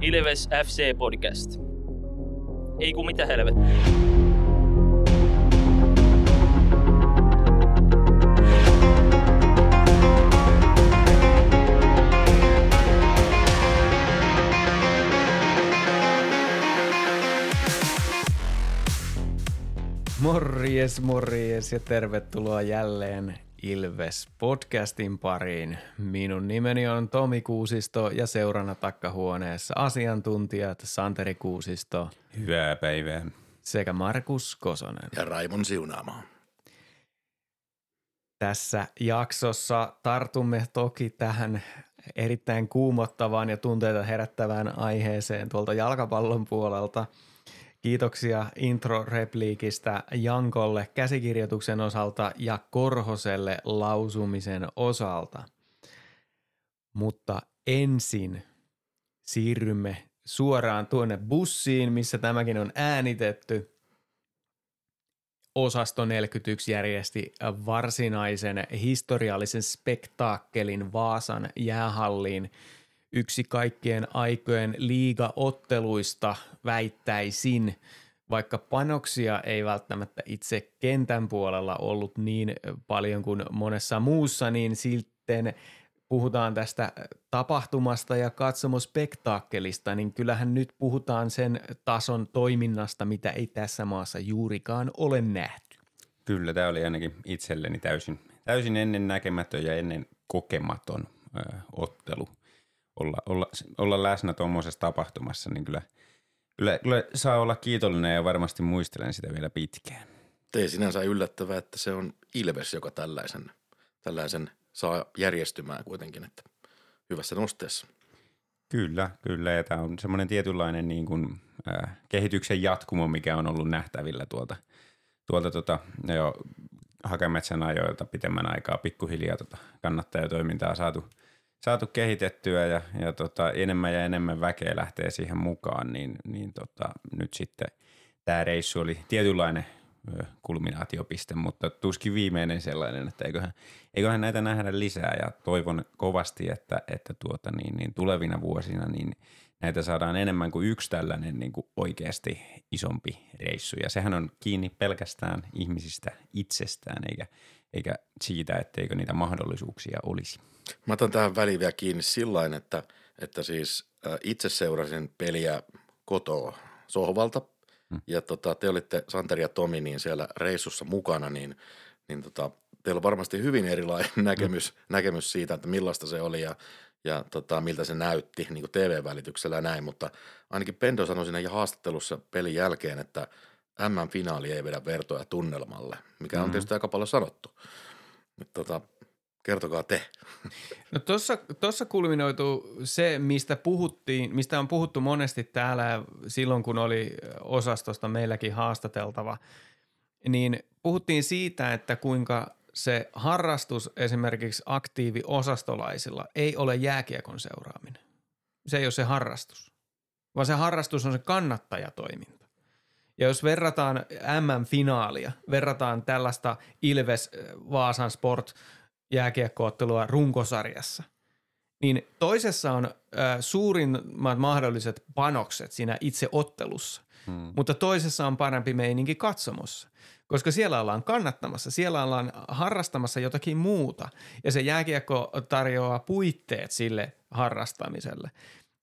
Ilves FC Podcast. Ei kun mitä helvettiä. Morjes, morjes ja tervetuloa jälleen Ilves podcastin pariin. Minun nimeni on Tomi Kuusisto ja seurana takkahuoneessa asiantuntijat Santeri Kuusisto Hyvää päivää. sekä Markus Kosonen. Ja Raimon siunaamaa. Tässä jaksossa tartumme toki tähän erittäin kuumottavaan ja tunteita herättävään aiheeseen tuolta jalkapallon puolelta – Kiitoksia intro-repliikistä Jankolle käsikirjoituksen osalta ja Korhoselle lausumisen osalta. Mutta ensin siirrymme suoraan tuonne bussiin, missä tämäkin on äänitetty. Osasto 41 järjesti varsinaisen historiallisen spektaakkelin Vaasan jäähalliin – yksi kaikkien aikojen liigaotteluista väittäisin, vaikka panoksia ei välttämättä itse kentän puolella ollut niin paljon kuin monessa muussa, niin sitten puhutaan tästä tapahtumasta ja katsomospektaakkelista, niin kyllähän nyt puhutaan sen tason toiminnasta, mitä ei tässä maassa juurikaan ole nähty. Kyllä, tämä oli ainakin itselleni täysin, täysin ennen näkemätön ja ennen kokematon ö, ottelu olla, olla, olla läsnä tuommoisessa tapahtumassa, niin kyllä, kyllä, kyllä saa olla kiitollinen ja varmasti muistelen sitä vielä pitkään. Tee sinänsä yllättävää, että se on Ilves, joka tällaisen, tällaisen saa järjestymään kuitenkin, että hyvässä nosteessa. Kyllä, kyllä. Ja tämä on semmoinen tietynlainen niin kuin, äh, kehityksen jatkumo, mikä on ollut nähtävillä tuolta, tuolta tota, jo Hakemetsän ajoilta pitemmän aikaa pikkuhiljaa tota kannattajatoimintaa saatu – saatu kehitettyä ja, ja tota, enemmän ja enemmän väkeä lähtee siihen mukaan, niin, niin tota, nyt sitten tämä reissu oli tietynlainen kulminaatiopiste, mutta tuskin viimeinen sellainen, että eiköhän, eiköhän näitä nähdä lisää. Ja toivon kovasti, että, että tuota, niin, niin tulevina vuosina niin näitä saadaan enemmän kuin yksi tällainen niin kuin oikeasti isompi reissu. Ja sehän on kiinni pelkästään ihmisistä itsestään eikä, eikä siitä, etteikö niitä mahdollisuuksia olisi. Mä otan tähän väliin vielä kiinni sillä että, että siis itse seurasin peliä kotoa sohvalta hmm. ja tota, te olitte Santeri ja Tomi niin siellä reissussa mukana, niin, niin tota, teillä on varmasti hyvin erilainen näkemys, hmm. näkemys siitä, että millaista se oli ja, ja tota, miltä se näytti niin TV-välityksellä ja näin, mutta ainakin Pendo sanoi siinä haastattelussa pelin jälkeen, että M-finaali ei vedä vertoja tunnelmalle, mikä on mm-hmm. tietysti aika paljon sanottu. Tota, Kertokaa te. No tuossa kulminoitu se, mistä puhuttiin, mistä on puhuttu monesti täällä silloin, kun oli osastosta meilläkin haastateltava, niin puhuttiin siitä, että kuinka se harrastus esimerkiksi aktiiviosastolaisilla ei ole jääkiekon seuraaminen. Se ei ole se harrastus, vaan se harrastus on se kannattajatoiminta. Ja jos verrataan MM-finaalia, verrataan tällaista Ilves Vaasan Sport – jääkiekkoottelua runkosarjassa, niin toisessa on äh, suurimmat mahdolliset panokset siinä itse ottelussa, hmm. mutta toisessa on parempi meininki katsomossa, koska siellä ollaan kannattamassa, siellä ollaan harrastamassa jotakin muuta ja se jääkiekko tarjoaa puitteet sille harrastamiselle.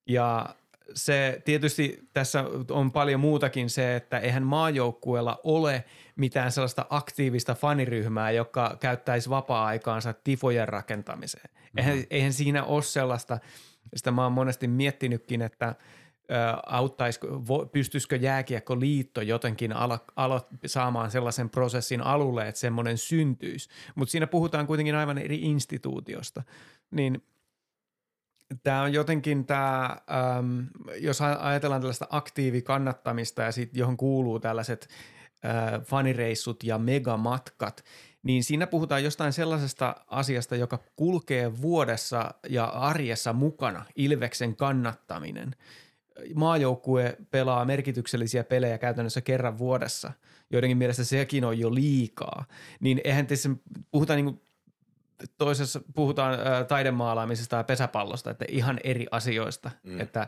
Ja se tietysti tässä on paljon muutakin se, että eihän maajoukkueella ole mitään sellaista aktiivista faniryhmää, joka käyttäisi vapaa-aikaansa tifojen rakentamiseen. Mm-hmm. Eihän, eihän siinä ole sellaista, sitä mä oon monesti miettinytkin, että auttaisiko, pystyisikö jääkiekkoliitto jotenkin alo, alo, saamaan sellaisen prosessin alulle, että semmoinen syntyisi. Mutta siinä puhutaan kuitenkin aivan eri instituutiosta. Niin – Tämä on jotenkin tämä, äm, jos ajatellaan tällaista aktiivikannattamista ja sit, johon kuuluu tällaiset äh, fanireissut ja megamatkat, niin siinä puhutaan jostain sellaisesta asiasta, joka kulkee vuodessa ja arjessa mukana, Ilveksen kannattaminen. Maajoukkue pelaa merkityksellisiä pelejä käytännössä kerran vuodessa. Joidenkin mielestä sekin on jo liikaa. Niin eihän tässä puhuta niin toisessa puhutaan taidemaalaamisesta ja pesäpallosta, että ihan eri asioista. Mm. Että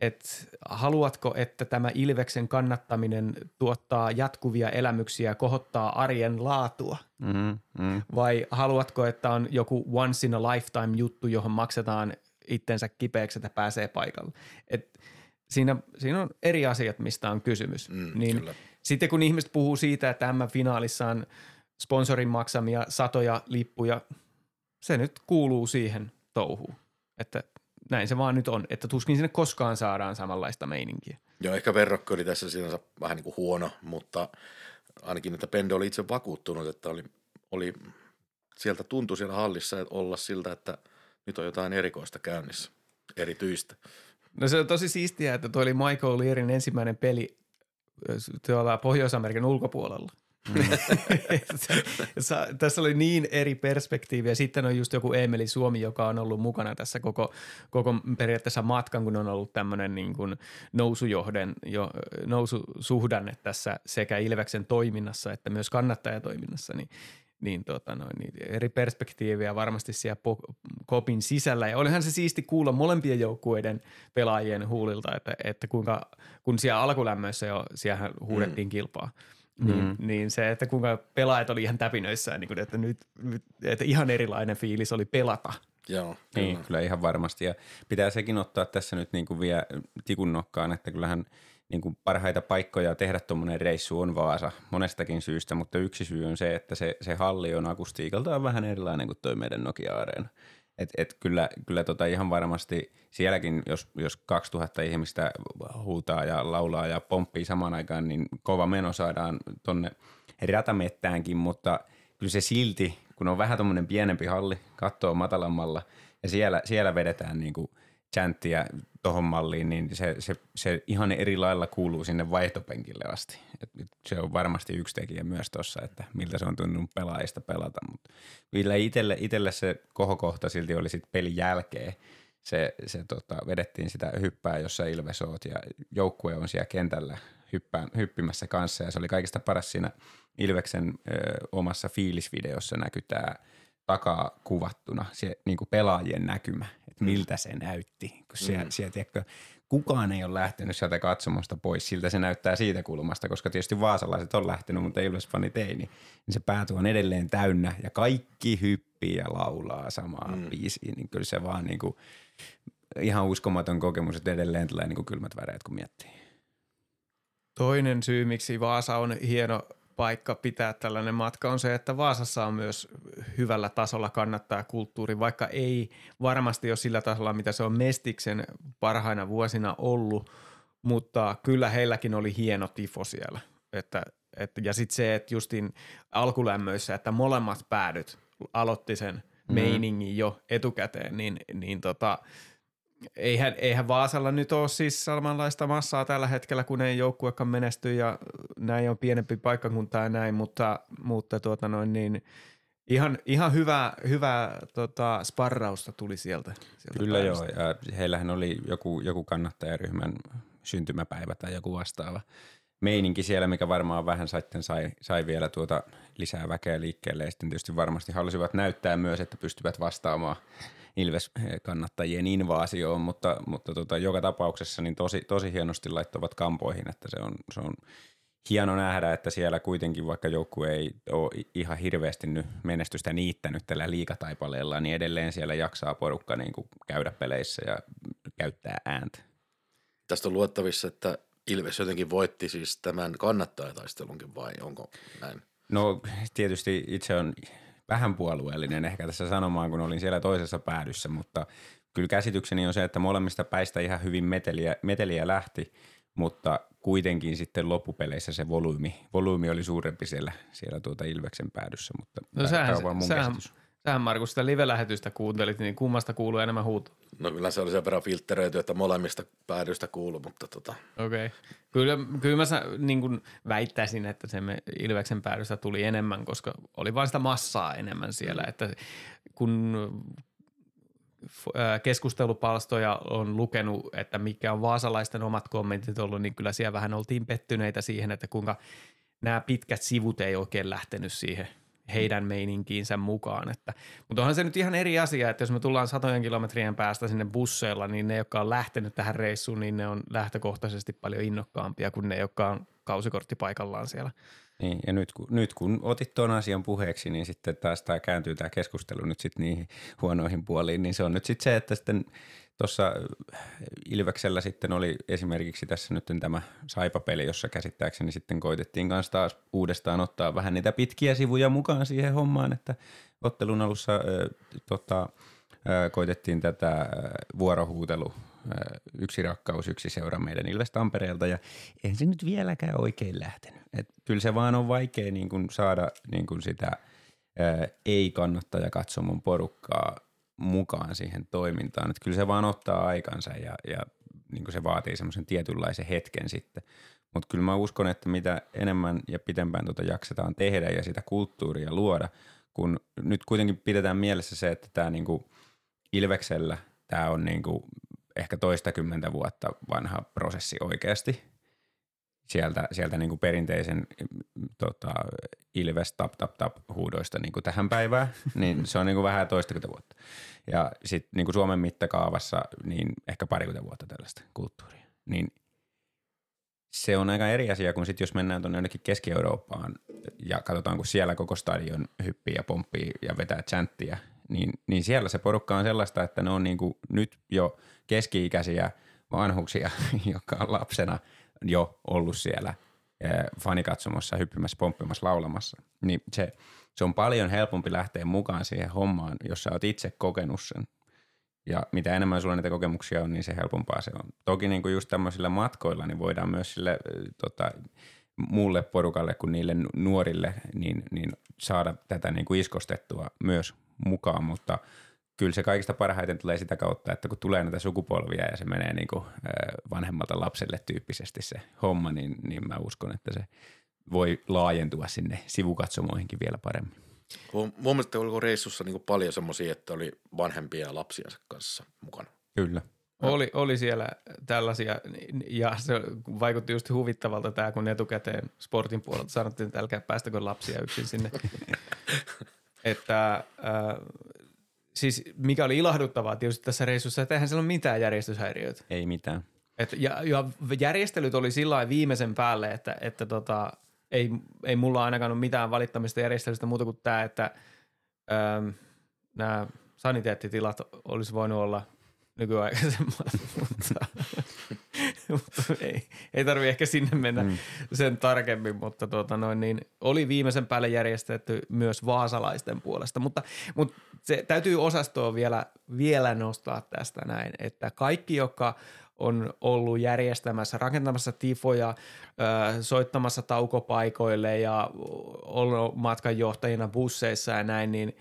että haluatko, että tämä Ilveksen kannattaminen tuottaa jatkuvia elämyksiä ja kohottaa arjen laatua? Mm, mm. Vai haluatko, että on joku once in a lifetime juttu, johon maksetaan itsensä kipeäksi, että pääsee paikalle? Et siinä, siinä on eri asiat, mistä on kysymys. Mm, niin kyllä. sitten kun ihmiset puhuu siitä, että M-finaalissa on sponsorin maksamia satoja lippuja, se nyt kuuluu siihen touhuun. Että näin se vaan nyt on, että tuskin sinne koskaan saadaan samanlaista meininkiä. Joo, ehkä verrokko oli tässä sinänsä vähän niin kuin huono, mutta ainakin, että Pende oli itse vakuuttunut, että oli, oli sieltä tuntui siellä hallissa että olla siltä, että nyt on jotain erikoista käynnissä, erityistä. No se on tosi siistiä, että tuo oli Michael Learin ensimmäinen peli tuolla Pohjois-Amerikan ulkopuolella. Mm. Tässä oli niin eri perspektiiviä. Sitten on just joku Emeli Suomi, joka on ollut mukana tässä koko, koko periaatteessa matkan, kun on ollut tämmöinen niin kuin nousujohden, jo, noususuhdanne tässä sekä Ilveksen toiminnassa että myös kannattajatoiminnassa, niin niin, tota noin, niin eri perspektiiviä varmasti siellä po- kopin sisällä. Ja olihan se siisti kuulla molempien joukkueiden pelaajien huulilta, että, että kuinka, kun siellä alkulämmöissä jo, siellähän huudettiin mm. kilpaa. Niin, Mm. niin se, että kuinka pelaajat oli ihan täpinöissään, niin kuin, että nyt, nyt että ihan erilainen fiilis oli pelata. Joo, Niin, kyllä. kyllä ihan varmasti. Ja pitää sekin ottaa tässä nyt niin kuin vielä tikun nokkaan, että kyllähän niin kuin parhaita paikkoja tehdä tuommoinen reissu on Vaasa monestakin syystä, mutta yksi syy on se, että se, se halli on akustiikaltaan vähän erilainen kuin toi meidän Nokia-areena. Et, et kyllä kyllä tota ihan varmasti sielläkin, jos, jos 2000 ihmistä huutaa ja laulaa ja pomppii samaan aikaan, niin kova meno saadaan tonne ratamettäänkin, mutta kyllä se silti, kun on vähän tuommoinen pienempi halli, kattoo matalammalla ja siellä, siellä vedetään niin kuin chanttia tohon malliin, niin se, se, se ihan eri lailla kuuluu sinne vaihtopenkille asti. Et se on varmasti yksi tekijä myös tuossa, että miltä se on tuntunut pelaajista pelata. Mutta vielä itselle, itselle se kohokohta silti oli sitten pelin jälkeen. Se, se tota, vedettiin sitä hyppää, jossa Ilves oot ja joukkue on siellä kentällä hyppää, hyppimässä kanssa. Ja se oli kaikista paras siinä Ilveksen ö, omassa fiilisvideossa näkyy tämä takaa kuvattuna se niin kuin pelaajien näkymä, että miltä se näytti. Kun siellä, mm. siellä, tiedätkö, kukaan ei ole lähtenyt sieltä katsomasta pois, siltä se näyttää siitä kulmasta, koska tietysti vaasalaiset on lähtenyt, mutta Ilves-fanit ei, niin, niin se pääty on edelleen täynnä ja kaikki hyppii ja laulaa samaa mm. biisiä, niin kyllä se vaan niin kuin, ihan uskomaton kokemus, että edelleen tulee niin kuin kylmät väreet, kun miettii. Toinen syy, miksi Vaasa on hieno paikka pitää tällainen matka on se, että Vaasassa on myös hyvällä tasolla kannattaa kulttuuri, vaikka ei varmasti ole sillä tasolla, mitä se on Mestiksen parhaina vuosina ollut, mutta kyllä heilläkin oli hieno tifo siellä. Että, että, ja sitten se, että justin alkulämmöissä, että molemmat päädyt aloitti sen meiningin jo etukäteen, niin, niin tota, eihän, eihän Vaasalla nyt ole siis samanlaista massaa tällä hetkellä, kun ei joukkuekaan menesty ja näin on pienempi paikkakunta ja näin, mutta, mutta tuota noin niin, ihan, ihan hyvää, hyvää tota, sparrausta tuli sieltä. sieltä Kyllä päivästä. joo, ja heillähän oli joku, joku kannattajaryhmän syntymäpäivä tai joku vastaava meininki siellä, mikä varmaan vähän sitten sai, sai vielä tuota lisää väkeä liikkeelle ja sitten tietysti varmasti halusivat näyttää myös, että pystyvät vastaamaan Ilves-kannattajien invaasioon, mutta, mutta tota, joka tapauksessa niin tosi, tosi hienosti laittavat kampoihin, että se on, se on hieno nähdä, että siellä kuitenkin, vaikka joukkue ei ole ihan hirveästi nyt menestystä niittänyt tällä liikataipaleella, niin edelleen siellä jaksaa porukka niin kuin käydä peleissä ja käyttää ääntä. Tästä on luettavissa, että Ilves jotenkin voitti siis tämän kannattajataistelunkin vai onko näin? No tietysti itse on vähän puolueellinen ehkä tässä sanomaan, kun olin siellä toisessa päädyssä, mutta kyllä käsitykseni on se, että molemmista päistä ihan hyvin meteliä, meteliä lähti, mutta kuitenkin sitten loppupeleissä se volyymi, volyymi oli suurempi siellä, siellä tuota Ilveksen päädyssä, mutta No sähän, tämä on vaan mun sähän, käsitys. sähän Markus sitä live-lähetystä kuuntelit, niin kummasta kuuluu enemmän huuto? No kyllä se oli sen verran filtteröity, että molemmista päädyistä kuulu, mutta tota, Okei. Okay. Kyllä, kyllä mä niin kuin väittäisin, että se me Ilveksen päädystä tuli enemmän, koska oli vain sitä massaa enemmän siellä. Että kun keskustelupalstoja on lukenut, että mikä on vaasalaisten omat kommentit ollut, niin kyllä siellä vähän oltiin pettyneitä siihen, että kuinka nämä pitkät sivut ei oikein lähtenyt siihen heidän meininkiinsä mukaan. Että, mutta onhan se nyt ihan eri asia, että jos me tullaan satojen kilometrien päästä sinne busseilla, niin ne, jotka on lähtenyt tähän reissuun, niin ne on lähtökohtaisesti paljon innokkaampia kuin ne, jotka on kausikortti paikallaan siellä. Niin, ja nyt kun, nyt kun otit tuon asian puheeksi, niin sitten taas tämä kääntyy tämä keskustelu nyt sitten niihin huonoihin puoliin, niin se on nyt sitten se, että sitten tuossa Ilveksellä sitten oli esimerkiksi tässä nyt tämä Saipa-peli, jossa käsittääkseni sitten koitettiin kanssa taas uudestaan ottaa vähän niitä pitkiä sivuja mukaan siihen hommaan, että ottelun alussa äh, tota, äh, koitettiin tätä äh, vuorohuutelu yksi rakkaus, yksi seura meidän Ilves Tampereelta ja eihän se nyt vieläkään oikein lähtenyt. Et kyllä se vaan on vaikea niin kuin saada niin kuin sitä ei-kannattaja katsomon porukkaa mukaan siihen toimintaan. Että kyllä se vaan ottaa aikansa ja, ja niin kuin se vaatii semmoisen tietynlaisen hetken sitten. Mutta kyllä mä uskon, että mitä enemmän ja pitempään tuota jaksetaan tehdä ja sitä kulttuuria luoda, kun nyt kuitenkin pidetään mielessä se, että tämä niinku Ilveksellä tämä on niinku ehkä toistakymmentä vuotta vanha prosessi oikeasti sieltä, sieltä niin kuin perinteisen tota, Ilves tap tap tap huudoista niin kuin tähän päivään, niin se on niin kuin vähän toistakymmentä vuotta. Ja sitten niin kuin Suomen mittakaavassa niin ehkä parikymmentä vuotta tällaista kulttuuria. Niin se on aika eri asia kuin sitten jos mennään tuonne jonnekin Keski-Eurooppaan ja katsotaan, kun siellä koko stadion hyppii ja pomppii ja vetää chanttia, niin, niin siellä se porukka on sellaista, että ne on niin kuin nyt jo keski-ikäisiä vanhuksia, jotka on lapsena jo ollut siellä fanikatsomossa hyppimässä, pomppimassa, laulamassa. Niin se, se on paljon helpompi lähteä mukaan siihen hommaan, jos sä oot itse kokenut sen. Ja mitä enemmän sulla niitä kokemuksia on, niin se helpompaa se on. Toki niin kuin just tämmöisillä matkoilla, niin voidaan myös sille tota, muulle porukalle kuin niille nuorille, niin, niin saada tätä niin kuin iskostettua myös mukaan, mutta kyllä se kaikista parhaiten tulee sitä kautta, että kun tulee näitä sukupolvia ja se menee niin kuin vanhemmalta lapselle tyyppisesti se homma, niin, niin mä uskon, että se voi laajentua sinne sivukatsomoihinkin vielä paremmin. Huomasitte, oliko reissussa niin paljon semmoisia, että oli vanhempia lapsia kanssa mukana? Kyllä. Oli, oli siellä tällaisia ja se vaikutti just huvittavalta tämä, kun etukäteen sportin puolelta sanottiin, että älkää päästäkö lapsia yksin sinne. että äh, siis mikä oli ilahduttavaa tietysti tässä reissussa, että eihän siellä ole mitään järjestyshäiriöitä. Ei mitään. Et, ja, ja järjestelyt oli sillä viimeisen päälle, että, että tota, ei, ei mulla ainakaan ole mitään valittamista järjestelystä muuta kuin tämä, että ähm, nämä saniteettitilat olisi voinut olla nykyaikaisemmat, mutta, mutta ei, ei tarvi ehkä sinne mennä mm. sen tarkemmin, mutta tuota noin, niin oli viimeisen päälle järjestetty myös vaasalaisten puolesta, mutta, mutta se täytyy osastoa vielä, vielä nostaa tästä näin, että kaikki, jotka on ollut järjestämässä, rakentamassa tifoja, soittamassa taukopaikoille ja ollut matkanjohtajina busseissa ja näin, niin –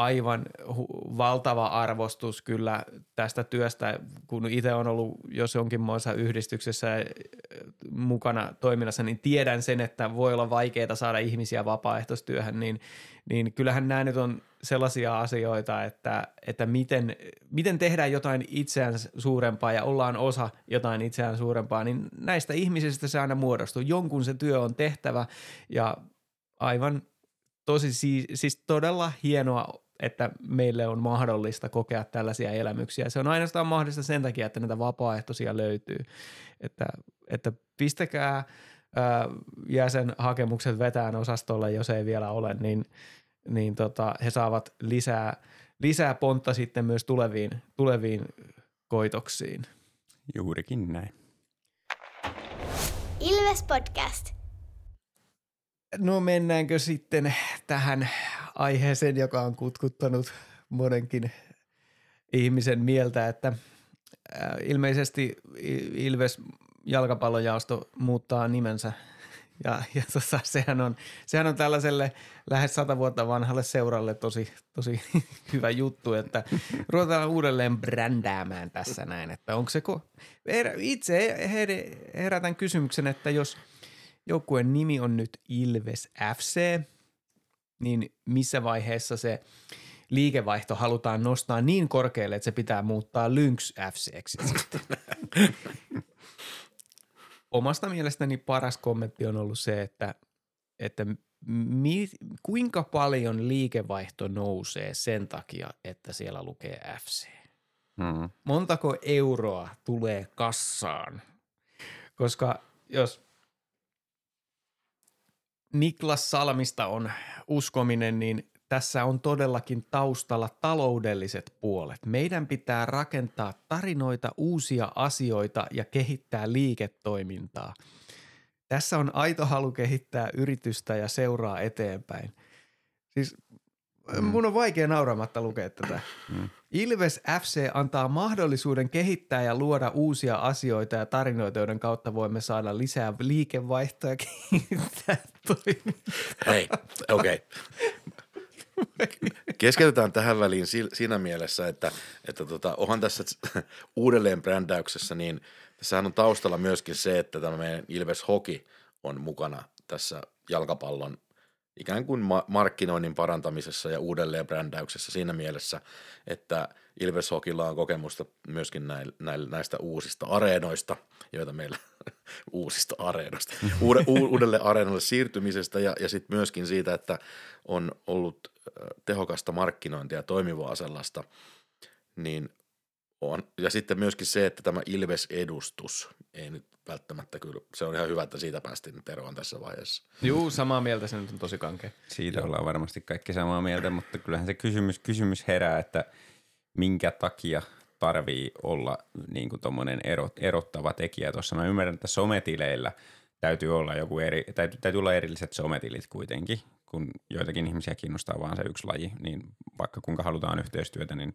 aivan hu- valtava arvostus kyllä tästä työstä, kun itse on ollut jos jonkinmoissa yhdistyksessä mukana toiminnassa, niin tiedän sen, että voi olla vaikeaa saada ihmisiä vapaaehtoistyöhön, niin, niin kyllähän nämä nyt on sellaisia asioita, että, että miten, miten tehdään jotain itseään suurempaa ja ollaan osa jotain itseään suurempaa, niin näistä ihmisistä se aina muodostuu. Jonkun se työ on tehtävä ja aivan tosi siis, siis todella hienoa, että meille on mahdollista kokea tällaisia elämyksiä. Se on ainoastaan mahdollista sen takia, että näitä vapaaehtoisia löytyy. Että, että pistäkää ää, jäsenhakemukset vetään osastolle, jos ei vielä ole, niin, niin tota, he saavat lisää, lisää pontta sitten myös tuleviin, tuleviin koitoksiin. Juurikin näin. Ilves Podcast. No mennäänkö sitten tähän aiheeseen, joka on kutkuttanut monenkin ihmisen mieltä, että ilmeisesti Ilves jalkapallojaosto muuttaa nimensä. Ja, ja tota, sehän, on, sehän on tällaiselle lähes sata vuotta vanhalle seuralle tosi, tosi hyvä juttu, että ruvetaan uudelleen brändäämään tässä näin, että onko se ko- itse herätän kysymyksen, että jos – joukkueen nimi on nyt Ilves FC, niin missä vaiheessa se liikevaihto halutaan nostaa niin korkealle, että se pitää muuttaa Lynx FCksi sitten. Omasta mielestäni paras kommentti on ollut se, että, että mi, kuinka paljon liikevaihto nousee sen takia, että siellä lukee FC. Mm. Montako euroa tulee kassaan? Koska jos Niklas Salmista on uskominen, niin tässä on todellakin taustalla taloudelliset puolet. Meidän pitää rakentaa tarinoita, uusia asioita ja kehittää liiketoimintaa. Tässä on aito halu kehittää yritystä ja seuraa eteenpäin. Siis mm. mun on vaikea nauramatta lukea tätä. Mm. Ilves FC antaa mahdollisuuden kehittää ja luoda uusia asioita ja tarinoita, joiden kautta voimme saada lisää liikevaihtoa ja kehittää toimintaa. Hei, okei. Okay. Keskitytään tähän väliin siinä mielessä, että, että tota, onhan tässä uudelleen brändäyksessä, niin tässähän on taustalla myöskin se, että tämä meidän Ilves Hoki on mukana tässä jalkapallon ikään kuin ma- markkinoinnin parantamisessa ja uudelleen brändäyksessä siinä mielessä, että Ilves Hokilla on kokemusta myöskin näil, näil, näistä uusista areenoista, joita meillä uusista areenoista, uude, uudelle areenalle siirtymisestä ja, ja sitten myöskin siitä, että on ollut tehokasta markkinointia, toimivaa sellaista, niin on. Ja sitten myöskin se, että tämä Ilves-edustus ei nyt välttämättä kyllä, se on ihan hyvä, että siitä päästiin nyt eroon tässä vaiheessa. Juu, samaa mieltä, se nyt on tosi kankea. Siitä Joo. ollaan varmasti kaikki samaa mieltä, mutta kyllähän se kysymys, kysymys herää, että minkä takia tarvii olla niin kuin erot, erottava tekijä tuossa. Mä ymmärrän, että sometileillä täytyy olla joku eri, täytyy, täytyy olla erilliset sometilit kuitenkin, kun joitakin ihmisiä kiinnostaa vaan se yksi laji, niin vaikka kuinka halutaan yhteistyötä, niin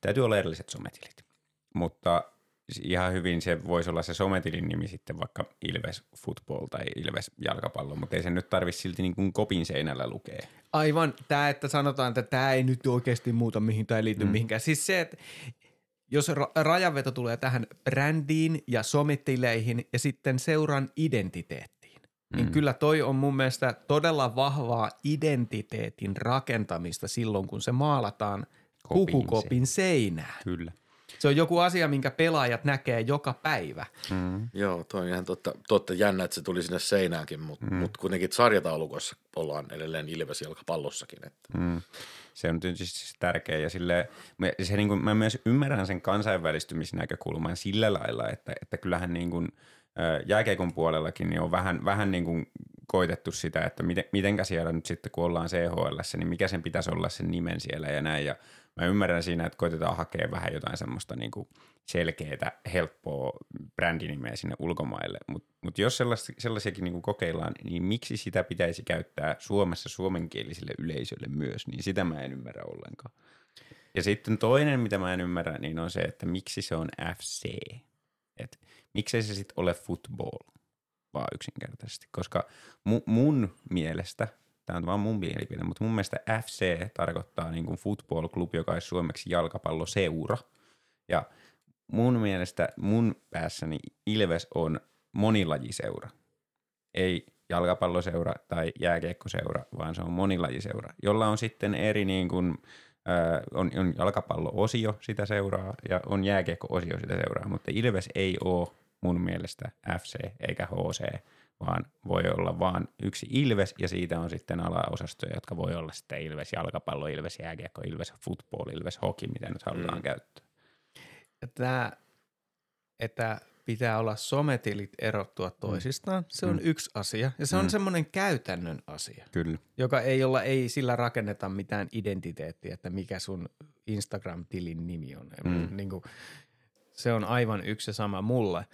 täytyy olla erilliset sometilit. Mutta ihan hyvin se voisi olla se sometilin nimi sitten vaikka Ilves Football tai Ilves Jalkapallo, mutta ei se nyt tarvitse silti niin kuin kopin seinällä lukea. Aivan, tämä, että sanotaan, että tämä ei nyt oikeasti muuta mihin tai liity mm. mihinkään. Siis se, että jos ra- rajanveto tulee tähän brändiin ja sometileihin ja sitten seuran identiteettiin, niin mm. niin kyllä toi on mun mielestä todella vahvaa identiteetin rakentamista silloin, kun se maalataan pukukopin seinään. Kyllä. Se on joku asia, minkä pelaajat näkee joka päivä. Mm. Joo, toi on ihan totta, totta jännä, että se tuli sinne seinäänkin, mutta mm. mut kuitenkin sarjataulukossa ollaan edelleen Ilves jalkapallossakin. Että. Mm. Se on tietysti siis tärkeä ja sille, se niin kuin, mä myös ymmärrän sen kansainvälistymisnäkökulman sillä lailla, että, että kyllähän niin kuin, jääkeikon puolellakin niin on vähän, vähän niin kuin koitettu sitä, että miten, mitenkä siellä nyt sitten kun ollaan CHL, niin mikä sen pitäisi olla sen nimen siellä ja näin. Ja mä ymmärrän siinä, että koitetaan hakea vähän jotain semmoista niin kuin selkeää, helppoa brändinimeä sinne ulkomaille. Mutta mut jos sellaisiakin niin kuin kokeillaan, niin miksi sitä pitäisi käyttää Suomessa suomenkieliselle yleisölle myös, niin sitä mä en ymmärrä ollenkaan. Ja sitten toinen, mitä mä en ymmärrä, niin on se, että miksi se on FC. Et miksei se sitten ole football, vaan yksinkertaisesti. Koska mu- mun mielestä – tämä on vaan mun mielipide, mutta mun mielestä FC tarkoittaa niin kuin football club, joka olisi suomeksi jalkapalloseura. Ja mun mielestä mun päässäni Ilves on monilajiseura. Ei jalkapalloseura tai jääkiekkoseura, vaan se on monilajiseura, jolla on sitten eri niin kuin, on, on jalkapallo-osio sitä seuraa ja on jääkiekko-osio sitä seuraa, mutta Ilves ei ole mun mielestä FC eikä HC, vaan voi olla vain yksi Ilves ja siitä on sitten alaosastoja, jotka voi olla sitten Ilves jalkapallo, Ilves jääkiekko, Ilves football, Ilves hoki, mitä nyt halutaan mm. käyttää. Tämä, että pitää olla sometilit erottua mm. toisistaan, se on mm. yksi asia ja se on mm. semmoinen käytännön asia. Kyllä. Joka ei olla, ei sillä rakenneta mitään identiteettiä, että mikä sun Instagram-tilin nimi on. Mm. Niin kuin, se on aivan yksi ja sama mulle.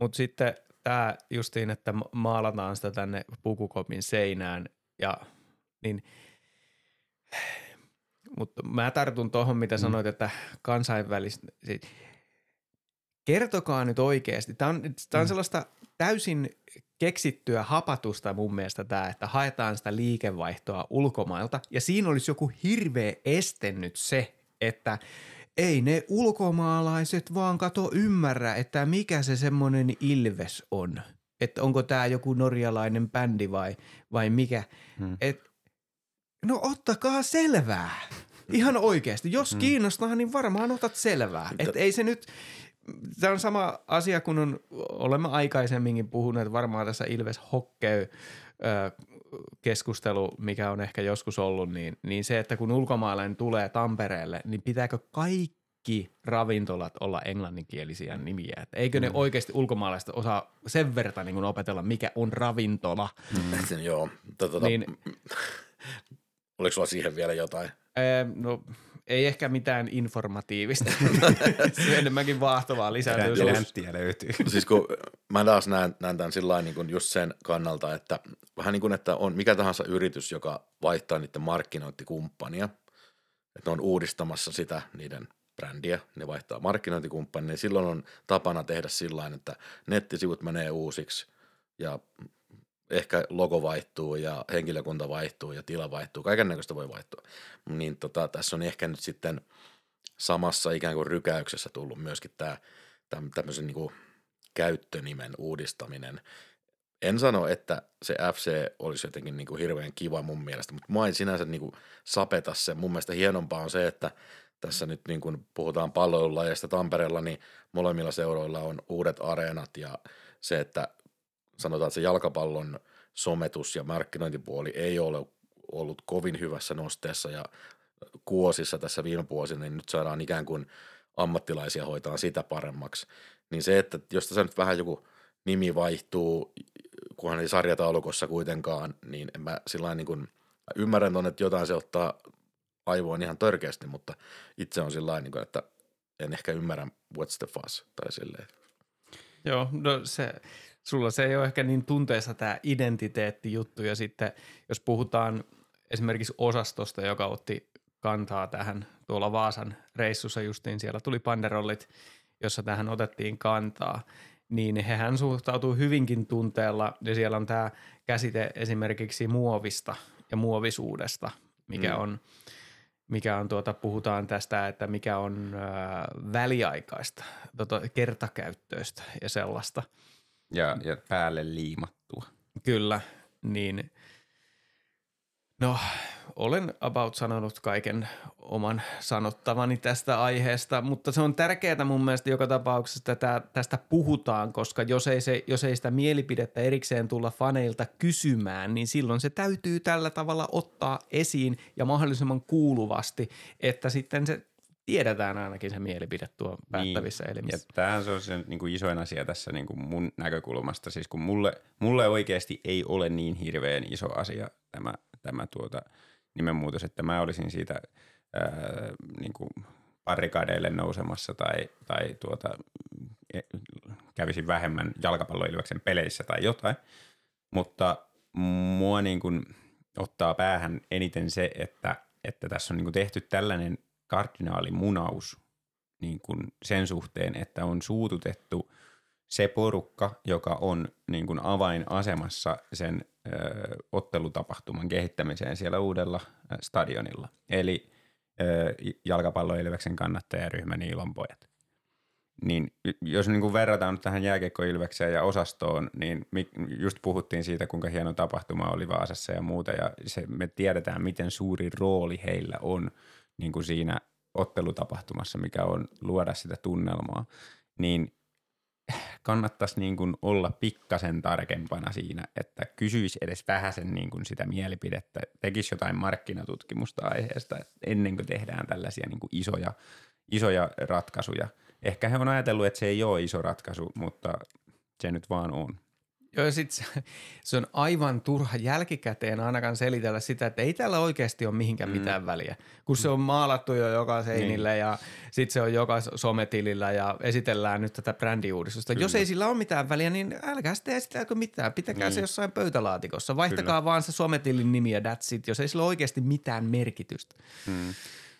Mutta sitten tämä justiin, että maalataan sitä tänne pukukopin seinään ja niin mutta mä tartun tuohon, mitä mm. sanoit, että kansainvälistä, kertokaa nyt oikeasti. Tämä on, tämä on mm. sellaista täysin keksittyä hapatusta mun mielestä tämä, että haetaan sitä liikevaihtoa ulkomailta ja siinä olisi joku hirveä este nyt se, että – ei ne ulkomaalaiset vaan kato ymmärrä, että mikä se semmoinen Ilves on. Että onko tämä joku norjalainen bändi vai, vai mikä. Hmm. Et, no ottakaa selvää. Ihan oikeasti. Jos hmm. kiinnostaa, niin varmaan otat selvää. Että ei se nyt, tämä on sama asia kuin on, olemme aikaisemminkin puhuneet varmaan tässä Ilves Hockey keskustelu, mikä on ehkä joskus ollut, niin, niin se, että kun ulkomaalainen tulee Tampereelle, niin pitääkö kaikki ravintolat olla englanninkielisiä nimiä? Et eikö ne mm. oikeasti ulkomaalaiset osaa sen verran niin opetella, mikä on ravintola? Mm. Joo. Tota, niin, oliko sulla siihen vielä jotain? No ei ehkä mitään informatiivista. se on enemmänkin vaahtovaa lisääntyy. Länttiä löytyy. siis kun mä taas näen, näen tämän sillä niin kuin just sen kannalta, että vähän niin kuin, että on mikä tahansa yritys, joka vaihtaa niiden markkinointikumppania, että ne on uudistamassa sitä niiden brändiä, ne vaihtaa markkinointikumppania, niin silloin on tapana tehdä sillä että nettisivut menee uusiksi ja ehkä logo vaihtuu ja henkilökunta vaihtuu ja tila vaihtuu, kaiken näköistä voi vaihtua. Niin tota, tässä on ehkä nyt sitten samassa ikään kuin rykäyksessä tullut myöskin tämä tämmöisen niin kuin käyttönimen uudistaminen. En sano, että se FC olisi jotenkin niin kuin hirveän kiva mun mielestä, mutta mä en sinänsä niin kuin sapeta se. Mun mielestä hienompaa on se, että tässä nyt niin kuin puhutaan palloilulajista Tampereella, niin molemmilla seuroilla on uudet areenat ja se, että sanotaan, että se jalkapallon sometus ja markkinointipuoli ei ole ollut kovin hyvässä nosteessa ja kuosissa tässä viime vuosina, niin nyt saadaan ikään kuin ammattilaisia hoitaa sitä paremmaksi. Niin se, että jos tässä nyt vähän joku nimi vaihtuu, kunhan ei sarjataulukossa kuitenkaan, niin en mä sillä niin kuin, ymmärrän ton, että jotain se ottaa aivoon ihan törkeästi, mutta itse on sillä niin että en ehkä ymmärrä what's the fuss tai silleen. Joo, no se, sulla se ei ole ehkä niin tunteessa tämä identiteettijuttu. Ja sitten jos puhutaan esimerkiksi osastosta, joka otti kantaa tähän tuolla Vaasan reissussa justiin, siellä tuli panderollit, jossa tähän otettiin kantaa, niin hehän suhtautuu hyvinkin tunteella. Ja siellä on tämä käsite esimerkiksi muovista ja muovisuudesta, mikä mm. on mikä on tuota, puhutaan tästä, että mikä on ää, väliaikaista, tota, kertakäyttöistä ja sellaista – ja, ja päälle liimattua. Kyllä, niin no olen about sanonut kaiken oman sanottavani tästä aiheesta, mutta se on tärkeää mun mielestä joka tapauksessa, että tästä puhutaan, koska jos ei, se, jos ei sitä mielipidettä erikseen tulla faneilta kysymään, niin silloin se täytyy tällä tavalla ottaa esiin ja mahdollisimman kuuluvasti, että sitten se tiedetään ainakin se mielipide tuo päättävissä niin. elimissä. Ja tämähän se on se niin kuin isoin asia tässä niin kuin mun näkökulmasta. Siis kun mulle, mulle oikeasti ei ole niin hirveän iso asia tämä, tämä tuota nimenmuutos, että mä olisin siitä ää, niin kuin parikadeille nousemassa tai, tai tuota, e, kävisin vähemmän jalkapalloilyksen peleissä tai jotain. Mutta mua niin kuin ottaa päähän eniten se, että, että tässä on niin kuin tehty tällainen kardinaalimunaus niin kuin sen suhteen, että on suututettu se porukka, joka on niin kuin avainasemassa sen ö, ottelutapahtuman kehittämiseen siellä uudella stadionilla. Eli ö, jalkapalloilveksen kannattajaryhmä Niilonpojat. Niin jos niin kuin verrataan nyt tähän jääkiekkoilvekseen ja osastoon, niin just puhuttiin siitä, kuinka hieno tapahtuma oli Vaasassa ja muuta, ja se, me tiedetään, miten suuri rooli heillä on niin kuin siinä ottelutapahtumassa, mikä on luoda sitä tunnelmaa, niin kannattaisi niin kuin olla pikkasen tarkempana siinä, että kysyisi edes vähäsen niin kuin sitä mielipidettä, tekisi jotain markkinatutkimusta aiheesta ennen kuin tehdään tällaisia niin kuin isoja, isoja ratkaisuja. Ehkä he on ajatellut, että se ei ole iso ratkaisu, mutta se nyt vaan on. Joo, sit se, se on aivan turha jälkikäteen ainakaan selitellä sitä, että ei täällä oikeasti ole mihinkään mm. mitään väliä. Kun se on maalattu jo joka seinille niin. ja sitten se on joka sometilillä ja esitellään nyt tätä brändiuudistusta. Kyllä. Jos ei sillä ole mitään väliä, niin älkää sitten esitelläkö mitään. Pitäkää niin. se jossain pöytälaatikossa. Vaihtakaa Kyllä. vaan se sometilin nimi ja that's it, jos ei sillä ole oikeasti mitään merkitystä. Mm.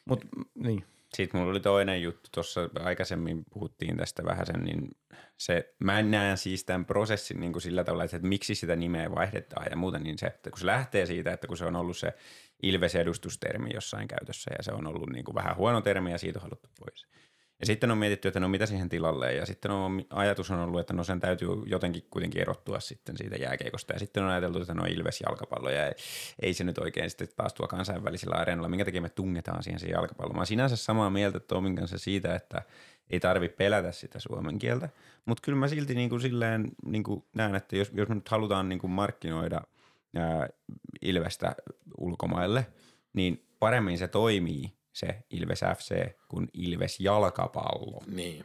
Mut, niin. Sitten mulla oli toinen juttu, tuossa aikaisemmin puhuttiin tästä vähän sen, niin se, mä en näe siis tämän prosessin niin kuin sillä tavalla, että miksi sitä nimeä vaihdetaan ja muuta, niin se, että kun se lähtee siitä, että kun se on ollut se Ilves-edustustermi jossain käytössä ja se on ollut niin kuin vähän huono termi ja siitä on haluttu pois – ja sitten on mietitty, että no mitä siihen tilalle. Ja sitten on, ajatus on ollut, että no sen täytyy jotenkin kuitenkin erottua sitten siitä jääkeikosta. Ja sitten on ajateltu, että no Ilves jalkapallo. Ja ei, ei se nyt oikein sitten taas tuo kansainvälisillä areenoilla, minkä takia me tungetaan siihen se jalkapallo. Mä sinänsä samaa mieltä Tomin kanssa siitä, että ei tarvi pelätä sitä suomen kieltä, mutta kyllä mä silti niin kuin silleen niin kuin näen, että jos, jos me nyt halutaan niin kuin markkinoida – ää, Ilvestä ulkomaille, niin paremmin se toimii se Ilves FC kuin Ilves jalkapallo. Niin.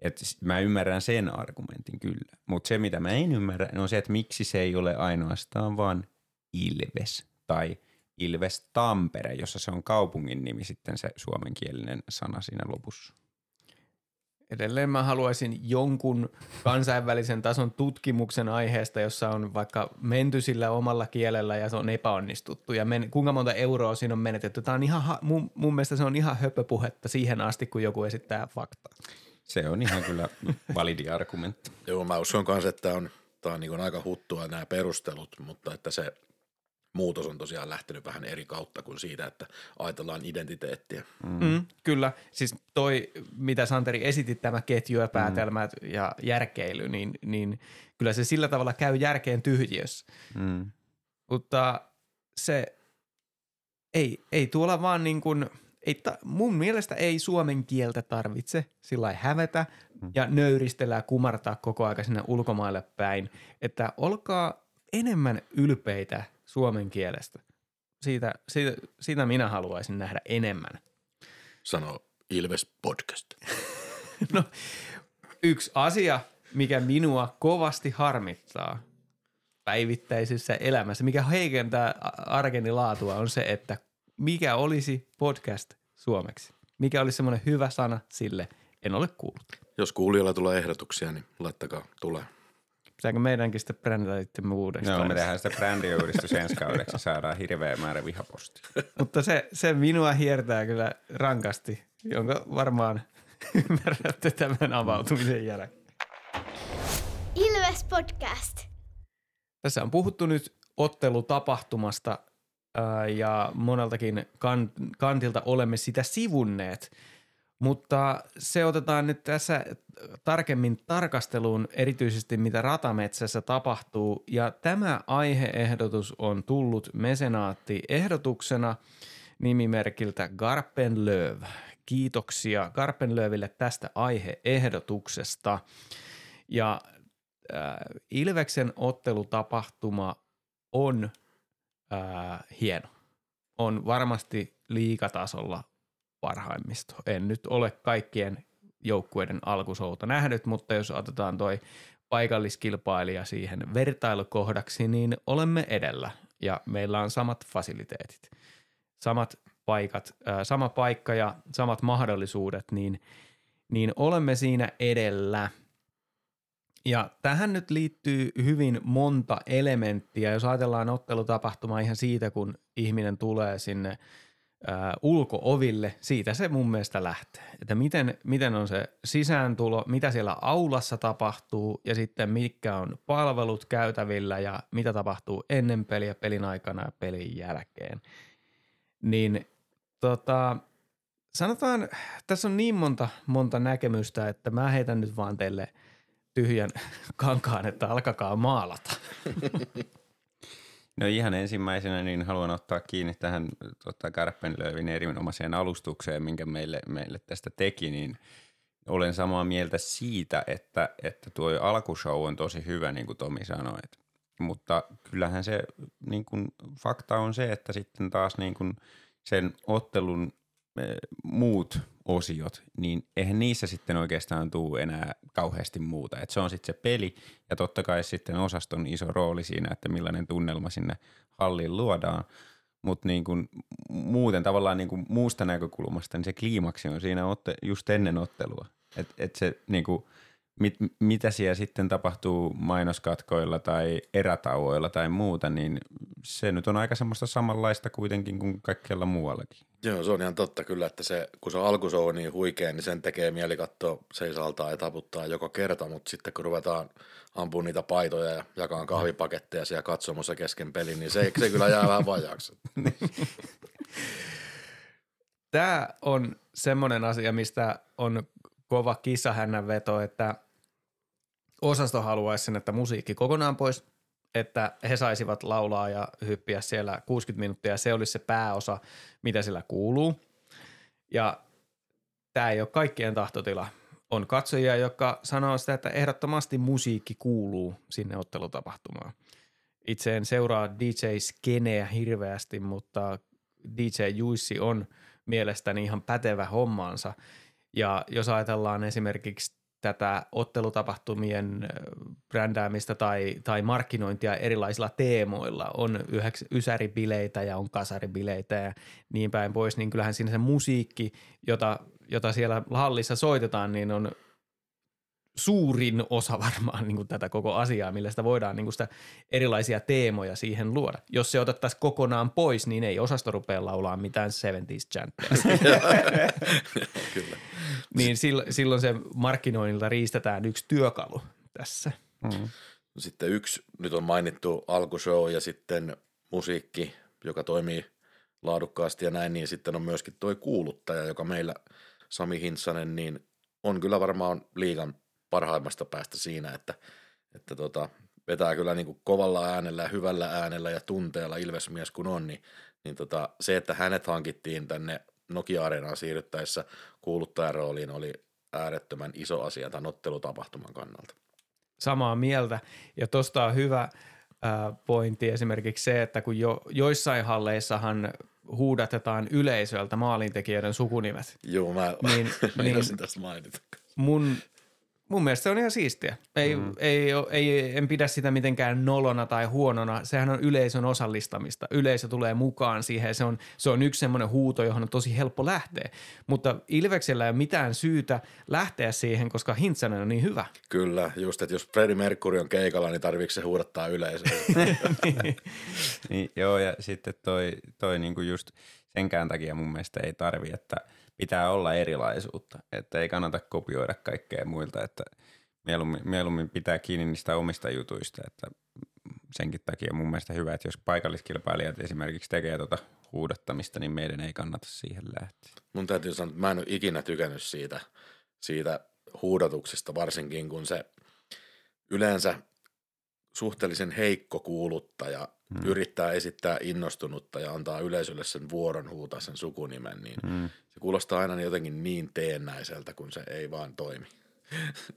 Et mä ymmärrän sen argumentin kyllä, mutta se mitä mä en ymmärrä on se, että miksi se ei ole ainoastaan vaan Ilves tai Ilves Tampere, jossa se on kaupungin nimi sitten se suomenkielinen sana siinä lopussa. Edelleen mä haluaisin jonkun kansainvälisen tason tutkimuksen aiheesta, jossa on vaikka menty sillä omalla kielellä ja se on epäonnistuttu ja men, kuinka monta euroa siinä on menetetty. Tämä on ihan, ha- mun, mun mielestä se on ihan höpöpuhetta siihen asti, kun joku esittää faktaa. Se on ihan kyllä validi argumentti. Joo, mä uskon kanssa, että on, tää on niin aika huttua nämä perustelut, mutta että se muutos on tosiaan lähtenyt vähän eri kautta kuin siitä, että ajatellaan identiteettiä. Mm. Mm, kyllä, siis toi, mitä Santeri esitit, tämä ketju ja päätelmät mm. ja järkeily, niin, niin kyllä se sillä tavalla käy järkeen tyhjiössä. Mm. Mutta se ei, ei tuolla vaan niin kuin, ei ta, mun mielestä ei suomen kieltä tarvitse sillä hävetä ja nöyristellä ja kumartaa koko aika sinne ulkomaille päin, että olkaa enemmän ylpeitä suomen kielestä. Siitä, siitä, siitä minä haluaisin nähdä enemmän. Sano Ilves Podcast. No, yksi asia, mikä minua kovasti harmittaa päivittäisessä elämässä, mikä heikentää arkeni laatua, on se, että mikä olisi podcast suomeksi. Mikä olisi semmoinen hyvä sana sille, en ole kuullut. Jos kuulijoilla tulee ehdotuksia, niin laittakaa tulee. Pitääkö meidänkin sitten brändätä itsemme uudestaan? Joo, me tehdään sitä brändiuudistus ensi kaudeksi saadaan hirveä määrä vihapostia. Mutta se, se minua hiertää kyllä rankasti, jonka varmaan ymmärrätte tämän avautumisen jälkeen. Ilves Podcast. Tässä on puhuttu nyt ottelutapahtumasta ja moneltakin kan, kantilta olemme sitä sivunneet, mutta se otetaan nyt tässä tarkemmin tarkasteluun erityisesti mitä ratametsässä tapahtuu ja tämä aiheehdotus on tullut mesenaatti-ehdotuksena nimimerkiltä Garpenlöv. Kiitoksia Garpenlöville tästä aiheehdotuksesta. Ja äh, Ilveksen ottelutapahtuma on äh, hieno. On varmasti liikatasolla parhaimmista. En nyt ole kaikkien joukkueiden alkusouta nähnyt, mutta jos otetaan toi paikalliskilpailija siihen vertailukohdaksi, niin olemme edellä ja meillä on samat fasiliteetit, samat paikat, äh, sama paikka ja samat mahdollisuudet, niin, niin olemme siinä edellä – ja tähän nyt liittyy hyvin monta elementtiä. Jos ajatellaan ottelutapahtumaa ihan siitä, kun ihminen tulee sinne ää, ulkooville, siitä se mun mielestä lähtee. Että miten, miten on se sisääntulo, mitä siellä aulassa tapahtuu ja sitten mitkä on palvelut käytävillä ja mitä tapahtuu ennen peliä, pelin aikana ja pelin jälkeen. Niin tota, sanotaan, tässä on niin monta, monta näkemystä, että mä heitän nyt vaan teille – tyhjän kankaan, että alkakaa maalata. No ihan ensimmäisenä niin haluan ottaa kiinni tähän tota, Garpenlövin erinomaiseen alustukseen, minkä meille, meille tästä teki, niin olen samaa mieltä siitä, että, että tuo alkushow on tosi hyvä, niin kuin Tomi sanoi. Mutta kyllähän se niin kuin, fakta on se, että sitten taas niin kuin sen ottelun muut osiot, niin eihän niissä sitten oikeastaan tuu enää kauheasti muuta. Et se on sitten se peli ja totta kai sitten osaston iso rooli siinä, että millainen tunnelma sinne halliin luodaan. Mutta niin kun, muuten tavallaan niin kun muusta näkökulmasta, niin se kliimaksi on siinä otte, just ennen ottelua. Että et se niin kun, mit, mitä siellä sitten tapahtuu mainoskatkoilla tai erätauoilla tai muuta, niin se nyt on aika semmoista samanlaista kuitenkin kuin kaikkialla muuallakin. Joo, se on ihan totta kyllä, että se, kun se alkushow on niin huikea, niin sen tekee mieli katsoa seisaltaa ja taputtaa joka kerta, mutta sitten kun ruvetaan ampumaan niitä paitoja ja jakaa kahvipaketteja siellä katsomossa kesken pelin, niin se, se kyllä jää vähän vajaaksi. Tämä on semmoinen asia, mistä on kova kisahännän veto, että osasto haluaisi sen, että musiikki kokonaan pois, että he saisivat laulaa ja hyppiä siellä 60 minuuttia. Se olisi se pääosa, mitä sillä kuuluu. Ja tämä ei ole kaikkien tahtotila. On katsojia, jotka sanoo sitä, että ehdottomasti musiikki kuuluu sinne ottelutapahtumaan. Itse en seuraa DJ-skeneä hirveästi, mutta DJ Juissi on mielestäni ihan pätevä hommaansa. Ja jos ajatellaan esimerkiksi tätä ottelutapahtumien brändäämistä tai, tai markkinointia erilaisilla teemoilla. On yhdeksi ysäribileitä ja on kasaribileitä ja niin päin pois, niin kyllähän siinä se musiikki, jota, jota siellä hallissa soitetaan, niin on suurin osa varmaan niin kuin tätä koko asiaa, millä sitä voidaan niin kuin sitä erilaisia teemoja siihen luoda. Jos se otettaisiin kokonaan pois, niin ei osasto rupea laulaa mitään 70s chantteja. Kyllä. niin silloin se markkinoinnilta riistetään yksi työkalu tässä. Mm. Sitten yksi, nyt on mainittu alkushow ja sitten musiikki, joka toimii laadukkaasti ja näin, niin sitten on myöskin tuo kuuluttaja, joka meillä Sami Hintsanen, niin on kyllä varmaan liigan parhaimmasta päästä siinä, että, että tota, vetää kyllä niin kuin kovalla äänellä ja hyvällä äänellä ja tunteella Ilvesmies kun on, niin, niin tota, se, että hänet hankittiin tänne Nokia-areenaan siirryttäessä kuuluttajarooliin oli äärettömän iso asia tämän ottelutapahtuman kannalta. Samaa mieltä. Ja tuosta on hyvä äh, pointti esimerkiksi se, että kun jo, joissain halleissahan huudatetaan yleisöltä maalintekijöiden sukunimet. Joo, mä niin, niin, tästä mainita. Mun Mun mielestä se on ihan siistiä. Ei, mm. ei, ei, en pidä sitä mitenkään nolona tai huonona. Sehän on yleisön osallistamista. Yleisö tulee mukaan siihen. Se on, se on yksi semmoinen huuto, johon on tosi helppo lähteä. Mutta Ilveksellä ei ole mitään syytä lähteä siihen, koska Hintsanen on niin hyvä. Kyllä, just, että jos Freddie Mercury on keikalla, niin tarvitseeko se huudattaa yleisöä? niin. niin, joo, ja sitten toi, toi niinku just senkään takia mun mielestä ei tarvi, että – pitää olla erilaisuutta, että ei kannata kopioida kaikkea muilta, että mieluummin, mieluummin pitää kiinni niistä omista jutuista, että senkin takia mun mielestä hyvä, että jos paikalliskilpailijat esimerkiksi tekee tuota huudattamista, niin meidän ei kannata siihen lähteä. Mun täytyy sanoa, että mä en ole ikinä tykännyt siitä, siitä huudatuksesta, varsinkin kun se yleensä suhteellisen heikko kuuluttaja mm. yrittää esittää innostunutta ja antaa yleisölle sen vuoron huutaa sen sukunimen, niin mm. se kuulostaa aina jotenkin niin teennäiseltä, kun se ei vaan toimi.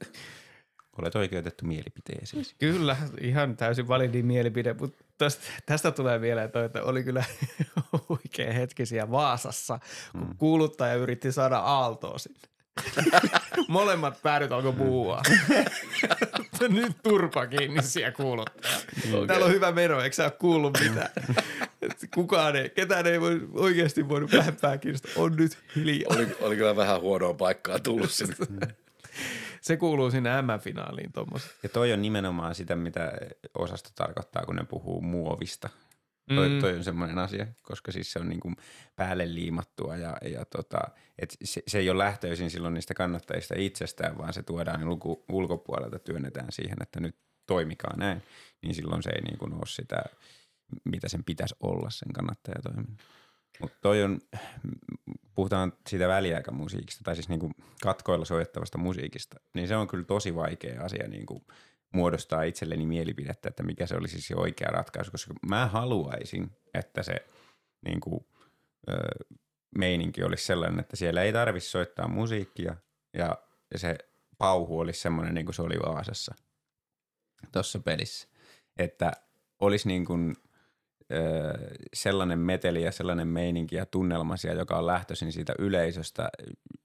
Olet oikeutettu mielipiteesi. Kyllä, ihan täysin validi mielipide, mutta tästä, tästä tulee vielä, että oli kyllä oikein hetki siellä Vaasassa, kun mm. kuuluttaja yritti saada aaltoa sinne. Molemmat päädyt alkoi puhua. Nyt turpa kiinni siellä kuuluttaa. Okay. Täällä on hyvä meno, eikö sä ole kuullut mitään? Kukaan ei, ketään ei voi, oikeasti voinut vähempää kiinnostaa. On nyt hiljaa. Oli, oli kyllä vähän huonoa paikkaa tullut sinne. Se kuuluu sinne M-finaaliin tuommoista. Ja toi on nimenomaan sitä, mitä osasto tarkoittaa, kun ne puhuu muovista. Toi, mm. toi on semmoinen asia, koska siis se on niin kuin päälle liimattua ja, ja tota, et se, se ei ole lähtöisin silloin niistä kannattajista itsestään, vaan se tuodaan ulko, ulkopuolelta, työnnetään siihen, että nyt toimikaa näin, niin silloin se ei niin kuin ole sitä, mitä sen pitäisi olla sen kannattajatoiminnan. Mutta toi on, puhutaan siitä väliaikamusiikista, tai siis niin kuin katkoilla soittavasta musiikista, niin se on kyllä tosi vaikea asia niin kuin – muodostaa itselleni mielipidettä, että mikä se olisi se oikea ratkaisu, koska mä haluaisin, että se niin kuin, ö, meininki olisi sellainen, että siellä ei tarvitsisi soittaa musiikkia ja, ja se pauhu olisi semmoinen niin kuin se oli Vaasassa tuossa pelissä. Että olisi niin kuin, ö, sellainen meteli ja sellainen meininki ja tunnelma siellä, joka on lähtöisin siitä yleisöstä,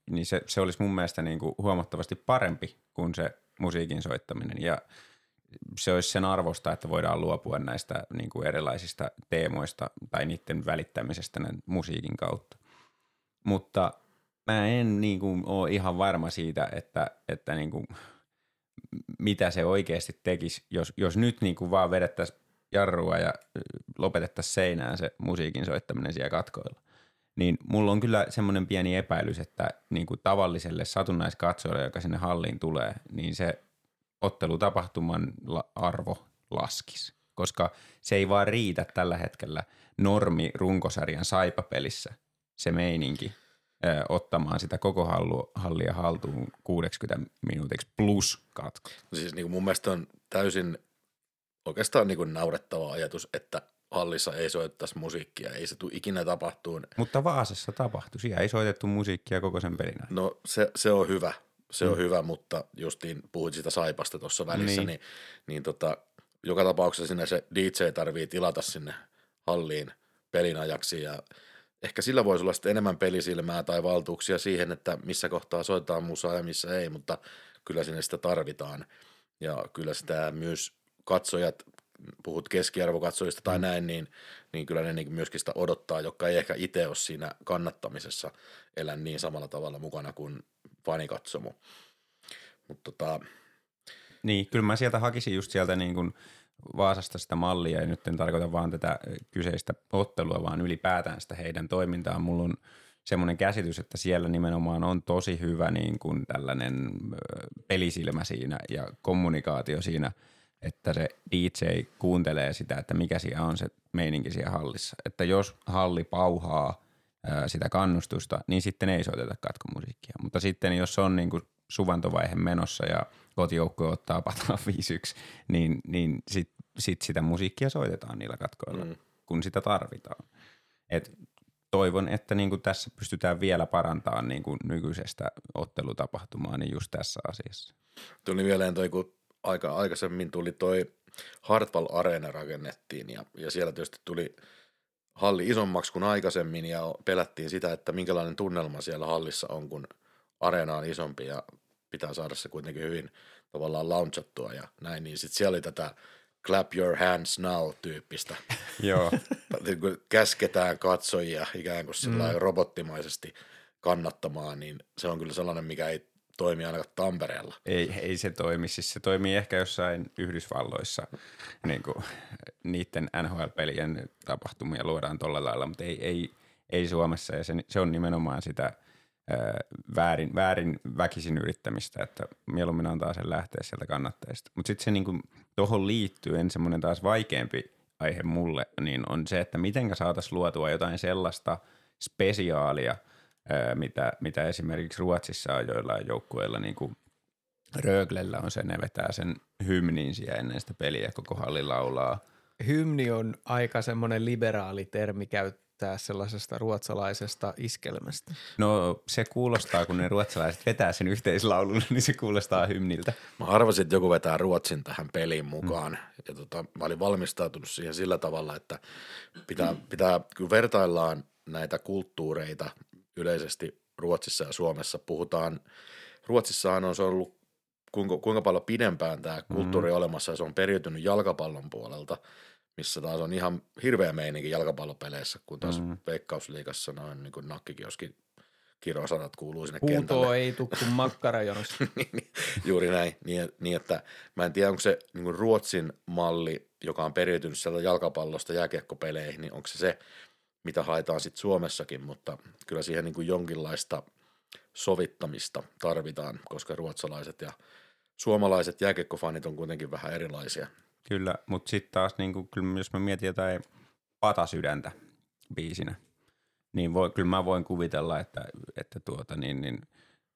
niin se, se olisi mun mielestä niin kuin huomattavasti parempi kuin se musiikin soittaminen ja se olisi sen arvosta, että voidaan luopua näistä niin kuin erilaisista teemoista tai niiden välittämisestä musiikin kautta. Mutta mä en niin kuin, ole ihan varma siitä, että, että niin kuin, mitä se oikeasti tekisi, jos, jos nyt niin kuin vaan vedettäisiin jarrua ja lopetettaisiin seinään se musiikin soittaminen siellä katkoilla. Niin mulla on kyllä semmoinen pieni epäilys, että niin kuin tavalliselle satunnaiskatsojalle, joka sinne halliin tulee, niin se ottelutapahtuman arvo laskisi, koska se ei vaan riitä tällä hetkellä normi runkosarjan saipapelissä se meininki ottamaan sitä koko hallia haltuun 60 minuutiksi plus katko. Siis niin kuin mun mielestä on täysin oikeastaan niin kuin naurettava ajatus, että hallissa ei soittaisi musiikkia, ei se tule ikinä tapahtuun. Mutta Vaasassa tapahtui, siellä ei soitettu musiikkia koko sen pelin No se, se on hyvä, se mm. on hyvä, mutta justiin puhuit sitä Saipasta tuossa välissä, niin, niin, niin tota, joka tapauksessa sinne se DJ tarvii tilata sinne halliin pelin ajaksi ja ehkä sillä voisi olla sitten enemmän pelisilmää tai valtuuksia siihen, että missä kohtaa soitetaan musaa ja missä ei, mutta kyllä sinne sitä tarvitaan. Ja kyllä sitä myös katsojat, puhut keskiarvokatsojista tai näin, niin, niin kyllä ne niin myöskin sitä odottaa, jotka ei ehkä itse ole siinä kannattamisessa elä niin samalla tavalla mukana kuin fanikatsomo. Mutta tota, Niin, kyllä mä sieltä hakisin just sieltä niin kuin Vaasasta sitä mallia, ja nyt en tarkoita vaan tätä kyseistä ottelua, vaan ylipäätään sitä heidän toimintaa. Mulla on semmoinen käsitys, että siellä nimenomaan on tosi hyvä niin kuin tällainen pelisilmä siinä ja kommunikaatio siinä, että se DJ kuuntelee sitä, että mikä siellä on se meininki siellä hallissa. Että jos halli pauhaa ö, sitä kannustusta, niin sitten ei soiteta katkomusiikkia. Mutta sitten jos on niin kuin suvantovaihe menossa ja kotijoukkue ottaa pataa 5-1, niin, niin sitten sit sitä musiikkia soitetaan niillä katkoilla, mm. kun sitä tarvitaan. Et toivon, että niinku tässä pystytään vielä parantamaan niinku nykyisestä ottelutapahtumaa niin just tässä asiassa. tuli mieleen toi, kun aika aikaisemmin tuli toi Hartwall Arena rakennettiin ja, ja siellä tietysti tuli halli isommaksi kuin aikaisemmin ja pelättiin sitä, että minkälainen tunnelma siellä hallissa on, kun areena on isompi ja pitää saada se kuitenkin hyvin tavallaan launchattua ja näin, niin sitten siellä oli tätä clap your hands now tyyppistä. Joo. Niin käsketään katsojia ikään kuin sillä mm. robottimaisesti kannattamaan, niin se on kyllä sellainen, mikä ei toimi ainakaan Tampereella. Ei, ei se toimi. Siis se toimii ehkä jossain Yhdysvalloissa. Niin kuin, niiden NHL-pelien tapahtumia luodaan tuolla lailla, mutta ei, ei, ei Suomessa. Ja se, se on nimenomaan sitä ää, väärin, väärin väkisin yrittämistä, että mieluummin antaa sen lähteä sieltä kannattajista. Mutta sitten se niin tuohon liittyen semmoinen taas vaikeampi aihe mulle, niin on se, että mitenkä saataisiin luotua jotain sellaista spesiaalia, mitä, mitä esimerkiksi Ruotsissa on joillain joukkueilla, niin kuin Röglellä on se, ne vetää sen hymnin siellä ennen sitä peliä, koko halli laulaa. Hymni on aika semmoinen liberaali termi käyttää sellaisesta ruotsalaisesta iskelmästä. No se kuulostaa, kun ne ruotsalaiset vetää sen yhteislaulun, niin se kuulostaa hymniltä. Mä arvasin, että joku vetää Ruotsin tähän peliin mukaan. Mm. Ja tota, mä olin valmistautunut siihen sillä tavalla, että pitää, pitää kun vertaillaan näitä kulttuureita yleisesti Ruotsissa ja Suomessa, puhutaan, Ruotsissahan on se ollut kuinka, kuinka paljon pidempään tämä kulttuuri mm. olemassa ja se on periytynyt jalkapallon puolelta, missä taas on ihan hirveä meininki jalkapallopeleissä, kun taas mm. Veikkausliigassa noin niin kuin nakkikioskin kirosanat kuuluu sinne Huutoa kentälle. ei tukku makkarajonossa. Niin, Juuri näin, niin, niin että mä en tiedä, onko se niin kuin Ruotsin malli, joka on periytynyt sieltä jalkapallosta jääkiekkopeleihin, niin onko se se, mitä haetaan sitten Suomessakin, mutta kyllä siihen niin kuin jonkinlaista sovittamista tarvitaan, koska ruotsalaiset ja suomalaiset jääkiekkofanit on kuitenkin vähän erilaisia. Kyllä, mutta sitten taas niin kuin, kyllä jos mä mietin jotain patasydäntä biisinä, niin voi, kyllä mä voin kuvitella, että, että tuota, niin, niin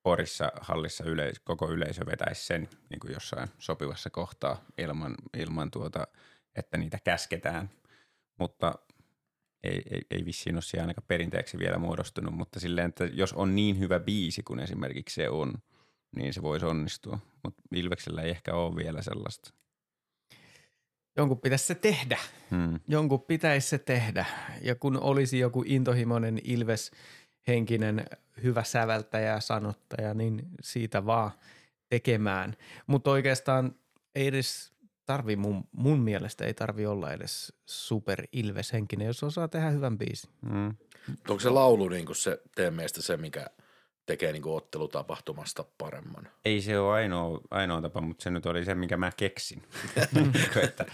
Porissa hallissa yleis, koko yleisö vetäisi sen niin kuin jossain sopivassa kohtaa ilman, ilman tuota, että niitä käsketään. Mutta ei, ei, ei vissiin ole siellä ainakaan perinteeksi vielä muodostunut, mutta silleen, että jos on niin hyvä biisi kuin esimerkiksi se on, niin se voisi onnistua. Mutta Ilveksellä ei ehkä ole vielä sellaista. Jonkun pitäisi se tehdä. Hmm. Jonkun pitäisi se tehdä. Ja kun olisi joku intohimoinen Ilves henkinen hyvä säveltäjä ja sanottaja, niin siitä vaan tekemään. Mutta oikeastaan ei edes tarvi mun, mun mielestä ei tarvi olla edes super Ilves henkinen, jos osaa tehdä hyvän biisin. Hmm. Onko se laulu niin kuin se teidän mielestä se, mikä tekee niin kuin ottelutapahtumasta paremman? Ei se ole ainoa, ainoa tapa, mutta se nyt oli se, mikä mä keksin. että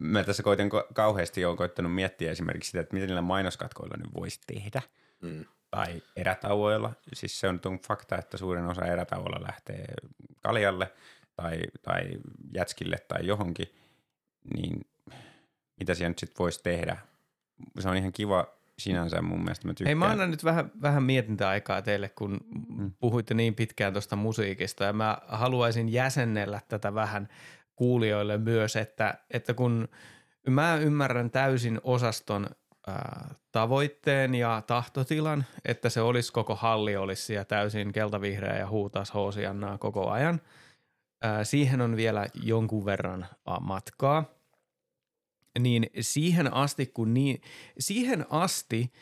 mä tässä koitan ko- kauheasti olen koittanut miettiä esimerkiksi sitä, että miten niillä mainoskatkoilla nyt voisi tehdä. Mm. Tai erätauoilla. Siis se on, on fakta, että suurin osa erätauolla lähtee kaljalle tai, tai jätskille tai johonkin. Niin mitä siellä nyt sitten voisi tehdä? Se on ihan kiva sinänsä mun mielestä. Mä tykkään. Hei, mä annan nyt vähän, vähän mietintäaikaa teille, kun Mm. puhuitte niin pitkään tuosta musiikista ja mä haluaisin jäsennellä tätä vähän kuulijoille myös, että, että kun mä ymmärrän täysin osaston tavoitteen ja tahtotilan, että se olisi koko halli olisi siellä täysin keltavihreä ja huutaisi hoosiannaa koko ajan. Ää, siihen on vielä jonkun verran ää, matkaa. Niin siihen asti, kun niin, siihen asti,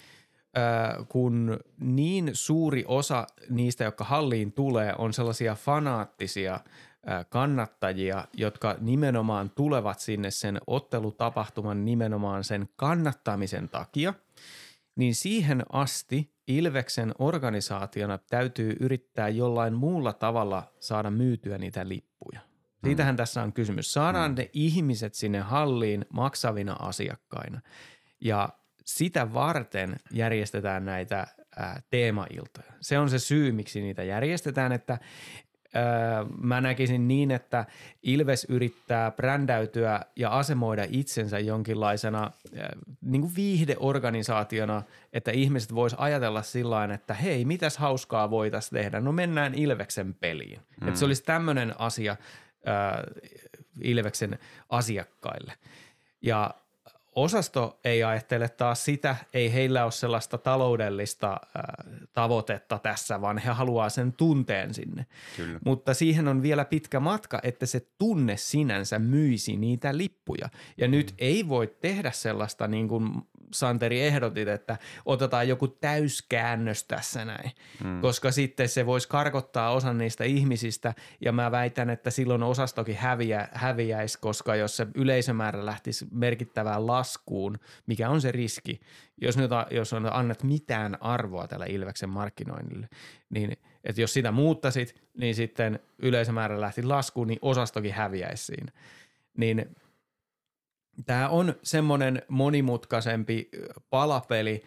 ää, kun niin suuri osa niistä, jotka halliin tulee, on sellaisia fanaattisia kannattajia, jotka nimenomaan tulevat sinne sen ottelutapahtuman nimenomaan sen kannattamisen takia, niin siihen asti Ilveksen organisaationa täytyy yrittää jollain muulla tavalla saada myytyä niitä lippuja. Siitähän tässä on kysymys. Saadaan ne ihmiset sinne halliin maksavina asiakkaina. Ja sitä varten järjestetään näitä ää, teemailtoja. Se on se syy, miksi niitä järjestetään, että mä näkisin niin, että Ilves yrittää brändäytyä ja asemoida itsensä jonkinlaisena ää, niin kuin viihdeorganisaationa, että ihmiset vois ajatella sillä että hei, mitäs hauskaa voitaisiin tehdä? No mennään Ilveksen peliin. Mm. Että se olisi tämmöinen asia ää, Ilveksen asiakkaille. Ja osasto ei ajattele taas sitä, ei heillä ole sellaista taloudellista äh, tavoitetta tässä, vaan he haluaa sen tunteen sinne. Kyllä. Mutta siihen on vielä pitkä matka, että se tunne sinänsä myisi niitä lippuja. Ja mm. nyt ei voi tehdä sellaista niin kuin Santeri ehdotit, että otetaan joku täyskäännös tässä näin, mm. koska sitten se voisi karkottaa osan niistä ihmisistä ja mä väitän, että silloin osastokin häviä, häviäisi, koska jos se yleisömäärä lähtisi merkittävään laskuun, mikä on se riski, jos, nyt, jos on annat mitään arvoa tällä Ilveksen markkinoinnille, niin että jos sitä muuttasit, niin sitten yleisömäärä lähti laskuun, niin osastokin häviäisi siinä. Niin – Tämä on semmoinen monimutkaisempi palapeli,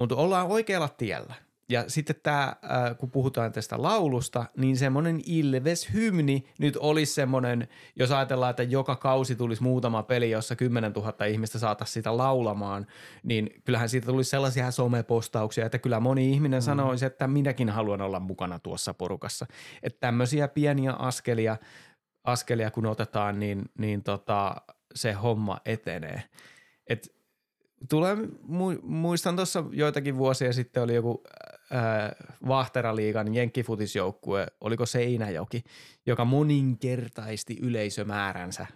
mutta ollaan oikealla tiellä. Ja sitten tämä, kun puhutaan tästä laulusta, niin semmoinen Ilves-hymni nyt olisi semmoinen, jos ajatellaan, että joka kausi tulisi muutama peli, jossa 10 000 ihmistä saataisiin sitä laulamaan, niin kyllähän siitä tulisi sellaisia somepostauksia, että kyllä moni ihminen mm. sanoisi, että minäkin haluan olla mukana tuossa porukassa. Että tämmöisiä pieniä askelia, askelia kun otetaan, niin, niin tota, se homma etenee. Et tulee, muistan tuossa joitakin vuosia sitten oli joku äh, Vahteraliigan jenkkifutisjoukkue, oliko Seinäjoki, joka moninkertaisti yleisömääränsä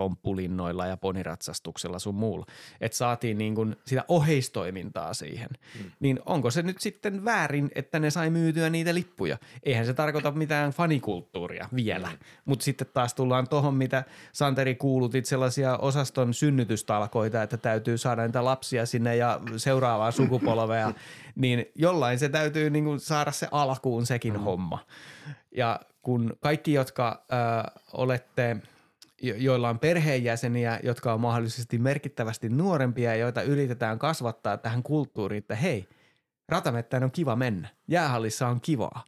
pomppulinnoilla ja poniratsastuksella sun muulla. Että saatiin niin kuin sitä oheistoimintaa siihen. Mm. Niin onko se nyt sitten väärin, että ne sai myytyä niitä lippuja? Eihän se tarkoita mitään fanikulttuuria vielä. Mm. Mutta sitten taas tullaan tuohon, mitä Santeri kuulutit, sellaisia osaston synnytystalkoita, että täytyy saada niitä lapsia sinne ja seuraavaa sukupolvea. niin jollain se täytyy niin kuin saada se alkuun sekin mm. homma. Ja kun kaikki, jotka äh, olette – joilla on perheenjäseniä, jotka on mahdollisesti merkittävästi nuorempia ja joita yritetään kasvattaa tähän kulttuuriin, että hei, ratamettään on kiva mennä, jäähallissa on kivaa.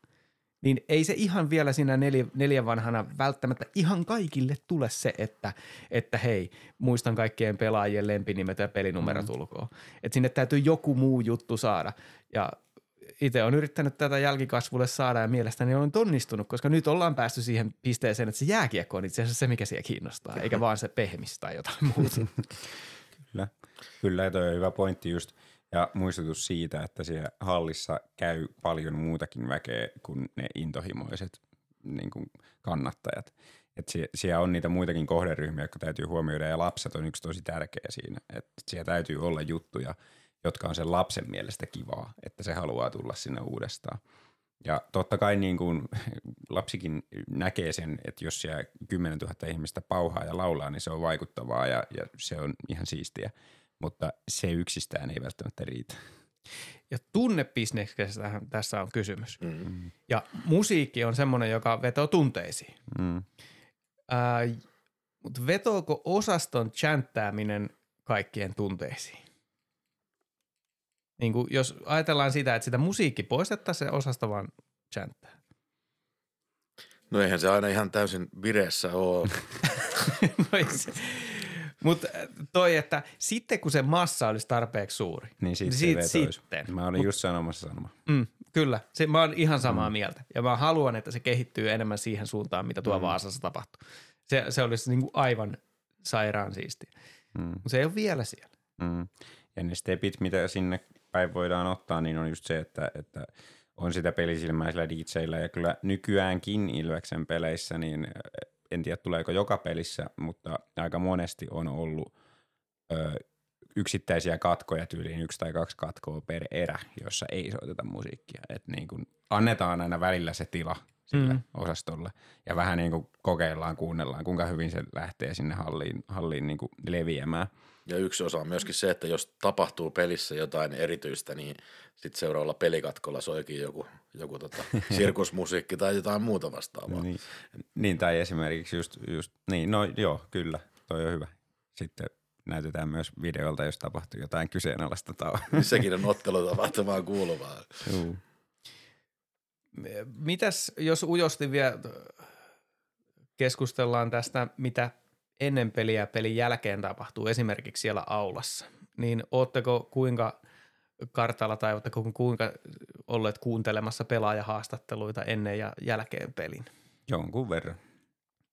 Niin ei se ihan vielä siinä neljä, neljän vanhana välttämättä ihan kaikille tule se, että, että hei, muistan kaikkien pelaajien lempinimet ja pelinumerot mm. ulkoa. Että sinne täytyy joku muu juttu saada. Ja itse on yrittänyt tätä jälkikasvulle saada ja mielestäni on onnistunut, koska nyt ollaan päästy siihen pisteeseen, että se jääkiekko on itse asiassa se, mikä siellä kiinnostaa, eikä vaan se pehmis tai jotain muuta. Kyllä, kyllä toi on hyvä pointti just. Ja muistutus siitä, että siellä hallissa käy paljon muutakin väkeä kuin ne intohimoiset niin kuin kannattajat. Siellä, siellä on niitä muitakin kohderyhmiä, jotka täytyy huomioida ja lapset on yksi tosi tärkeä siinä. Että siellä täytyy olla juttuja – jotka on sen lapsen mielestä kivaa, että se haluaa tulla sinne uudestaan. Ja totta kai niin kuin lapsikin näkee sen, että jos siellä 10 000 ihmistä pauhaa ja laulaa, niin se on vaikuttavaa ja, ja se on ihan siistiä. Mutta se yksistään ei välttämättä riitä. Ja tunnebisneksestä tässä on kysymys. Mm. Ja musiikki on semmoinen, joka vetoo tunteisiin. Mm. Ää, mutta vetooko osaston chanttääminen kaikkien tunteisiin? Niin kuin jos ajatellaan sitä, että sitä musiikki poistettaisiin, se osasta vaan chanttää. No eihän se aina ihan täysin vireessä ole. no Mutta äh, toi, että sitten kun se massa olisi tarpeeksi suuri. Niin sitten sit, sitten. Mä olin Mut, just sanomassa sanomaan. Mm, kyllä, se, mä oon ihan samaa mm. mieltä. Ja mä haluan, että se kehittyy enemmän siihen suuntaan, mitä tuo mm. Vaasassa tapahtuu. Se, se olisi niin kuin aivan sairaan siisti. Mm. Mutta se ei ole vielä siellä. Mm. Ja ne stepit, mitä sinne päin voidaan ottaa, niin on just se, että, että on sitä pelisilmäisillä DJillä ja kyllä nykyäänkin Ilveksen peleissä, niin en tiedä tuleeko joka pelissä, mutta aika monesti on ollut ö, yksittäisiä katkoja tyyliin yksi tai kaksi katkoa per erä, jossa ei soiteta musiikkia. Et niin kun annetaan aina välillä se tila sille mm. osastolle ja vähän niin kuin kokeillaan, kuunnellaan, kuinka hyvin se lähtee sinne halliin, halliin niin kuin leviämään. Ja yksi osa on myöskin se, että jos tapahtuu pelissä jotain erityistä, niin sitten seuraavalla pelikatkolla soikin joku, joku tota, sirkusmusiikki tai jotain muuta vastaavaa. niin, niin, tai esimerkiksi just, just, niin, no joo, kyllä, toi on hyvä. Sitten näytetään myös videolta, jos tapahtuu jotain kyseenalaista tauoa. Sekin on ottelutapahtumaan kuuluvaa. Juu. Mitäs, jos ujosti vielä keskustellaan tästä, mitä ennen peliä ja pelin jälkeen tapahtuu esimerkiksi siellä aulassa, niin ootteko kuinka kartalla tai ootteko kuinka olleet kuuntelemassa pelaajahaastatteluita ennen ja jälkeen pelin? Jonkun verran.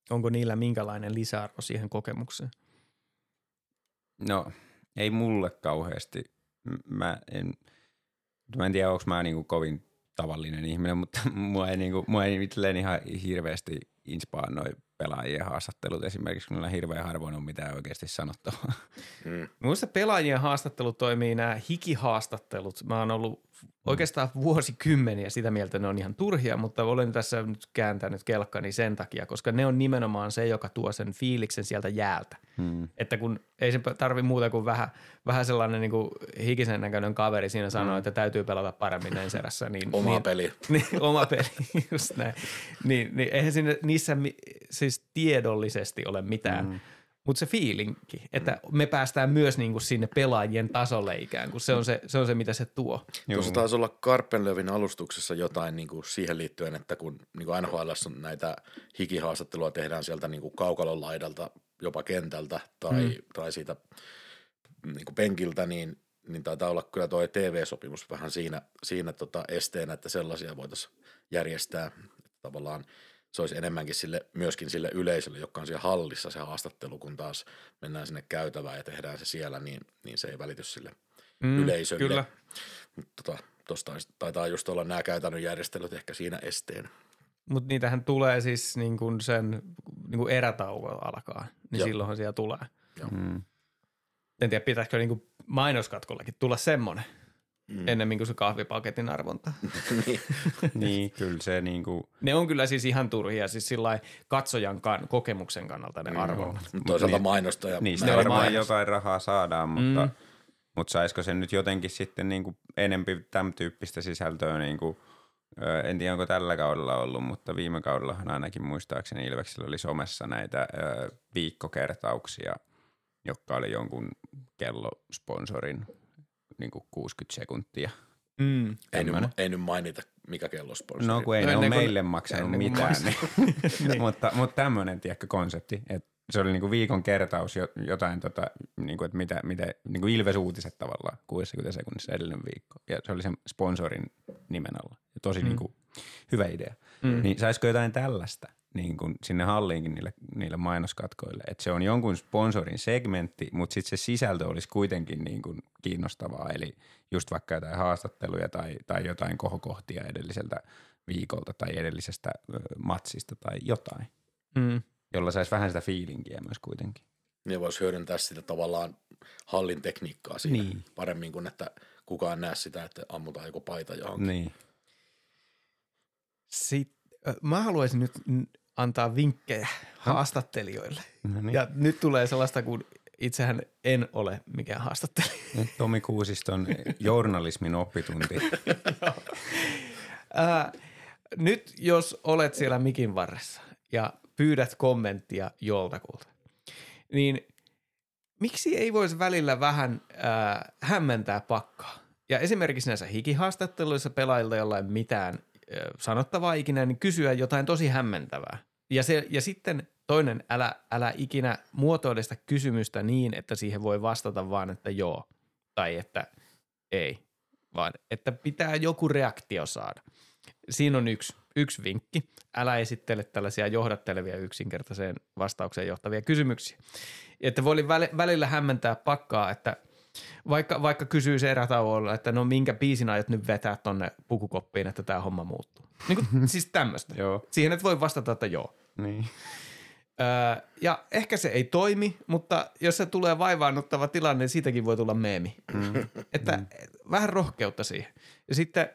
Onko niillä minkälainen lisäarvo siihen kokemukseen? No, ei mulle kauheasti. Mä en, mä en tiedä, onko mä niinku kovin tavallinen ihminen, mutta mua ei, niinku, mua ei itselleen ihan hirveästi inspaa noin pelaajien haastattelut esimerkiksi, kun niillä hirveän harvoin on mitään oikeasti sanottavaa. Mm. Minusta pelaajien haastattelut toimii nämä hikihaastattelut. Mä oon ollut oikeastaan vuosikymmeniä sitä mieltä, ne on ihan turhia, mutta olen tässä nyt kääntänyt kelkkani sen takia, koska ne on nimenomaan se, joka tuo sen fiiliksen sieltä jäältä. Hmm. Että kun ei se tarvi muuta kuin vähän, vähän sellainen niin kuin hikisen näköinen kaveri siinä sanoo, hmm. että täytyy pelata paremmin näin serässä. Niin, oma niin, peli. Niin, oma peli, just näin. Niin, niin eihän sinne, niissä siis tiedollisesti ole mitään hmm mutta se fiilinki, että mm. me päästään myös niinku sinne pelaajien tasolle ikään kuin, se on se, se, on se mitä se tuo. Tuossa taisi olla Karpenlövin alustuksessa jotain niinku siihen liittyen, että kun niinku NHL on näitä hikihaastattelua tehdään sieltä niinku kaukalon laidalta, jopa kentältä tai, mm. tai siitä niinku penkiltä, niin, niin taitaa olla kyllä tuo TV-sopimus vähän siinä, siinä tota esteenä, että sellaisia voitaisiin järjestää tavallaan – se olisi enemmänkin sille, myöskin sille yleisölle, joka on siellä hallissa se haastattelu, kun taas mennään sinne käytävään ja tehdään se siellä, niin, niin se ei välity sille mm, yleisölle. Kyllä. Mutta tota, tuosta taitaa just olla nämä käytännön järjestelyt ehkä siinä esteen. Mutta niitähän tulee siis niin kuin sen niin kuin erätauko alkaa, niin Joo. silloinhan siellä tulee. Joo. Mm. En tiedä, pitäisikö niin kuin mainoskatkollekin tulla semmoinen – mm. ennemmin kuin se kahvipaketin arvonta. niin. niin, kyllä se niin kuin... Ne on kyllä siis ihan turhia, siis sillä katsojan kan, kokemuksen kannalta ne arvonnat. Mm. Toisaalta niin, mainostaja. Niistä varmaan mainos. jotain rahaa saadaan, mutta, mm. mutta saisiko se nyt jotenkin sitten niin kuin enempi tämän tyyppistä sisältöä niin kuin en tiedä, onko tällä kaudella ollut, mutta viime kaudellahan ainakin muistaakseni Ilveksellä oli somessa näitä viikkokertauksia, jotka oli jonkun kellosponsorin niin kuin 60 sekuntia. Mm. Ei, nyt, ei nyt mainita, mikä kellosponsori. No kun ei no, ne ole meille maksanut mitään, niin. niin. mutta, mutta tämmöinen tiedätkö, konsepti, että se oli niinku viikon kertaus jotain, tota, niinku, että mitä, mitä niinku Ilves-uutiset tavallaan 60 sekunnissa edellinen viikko. Ja se oli sen sponsorin nimen alla. Ja tosi mm. niinku, hyvä idea. Mm. Niin saisiko jotain tällaista? Niin kuin sinne halliinkin niille, niille mainoskatkoille. Että se on jonkun sponsorin segmentti, mutta sitten se sisältö olisi kuitenkin niin kuin kiinnostavaa. Eli just vaikka jotain haastatteluja tai, tai jotain kohokohtia edelliseltä viikolta tai edellisestä ö, matsista tai jotain, mm. jolla saisi vähän sitä fiilinkiä myös kuitenkin. Niin voisi hyödyntää sitä tavallaan hallin tekniikkaa siinä niin. paremmin kuin, että kukaan näe sitä, että ammutaan joku paita johonkin. Niin. Sitten mä haluaisin nyt antaa vinkkejä haastattelijoille. No niin. Ja nyt tulee sellaista, kun itsehän en ole mikään haastattelija. Tomi Kuusiston journalismin oppitunti. äh, nyt jos olet siellä mikin varressa ja pyydät kommenttia joltakulta, niin miksi ei voisi välillä vähän äh, hämmentää pakkaa? Ja esimerkiksi näissä hikihaastatteluissa pelaajilta jollain mitään sanottavaa ikinä, niin kysyä jotain tosi hämmentävää. Ja, se, ja sitten toinen, älä, älä ikinä muotoile sitä kysymystä niin, että siihen voi vastata vaan, että joo tai että ei, vaan että pitää joku reaktio saada. Siinä on yksi, yksi vinkki. Älä esittele tällaisia johdattelevia yksinkertaiseen vastaukseen johtavia kysymyksiä. Että voi välillä hämmentää pakkaa, että Vaikka, vaikka kysyy se erätauolla, että no minkä biisin aiot nyt vetää tonne pukukoppiin, että tämä homma muuttuu. Niin kuin, siis tämmöistä. Joo. Siihen et voi vastata, että joo. Niin. Öö, ja ehkä se ei toimi, mutta jos se tulee vaivaannuttava tilanne, niin siitäkin voi tulla meemi. Mm. Että mm. vähän rohkeutta siihen. Ja sitten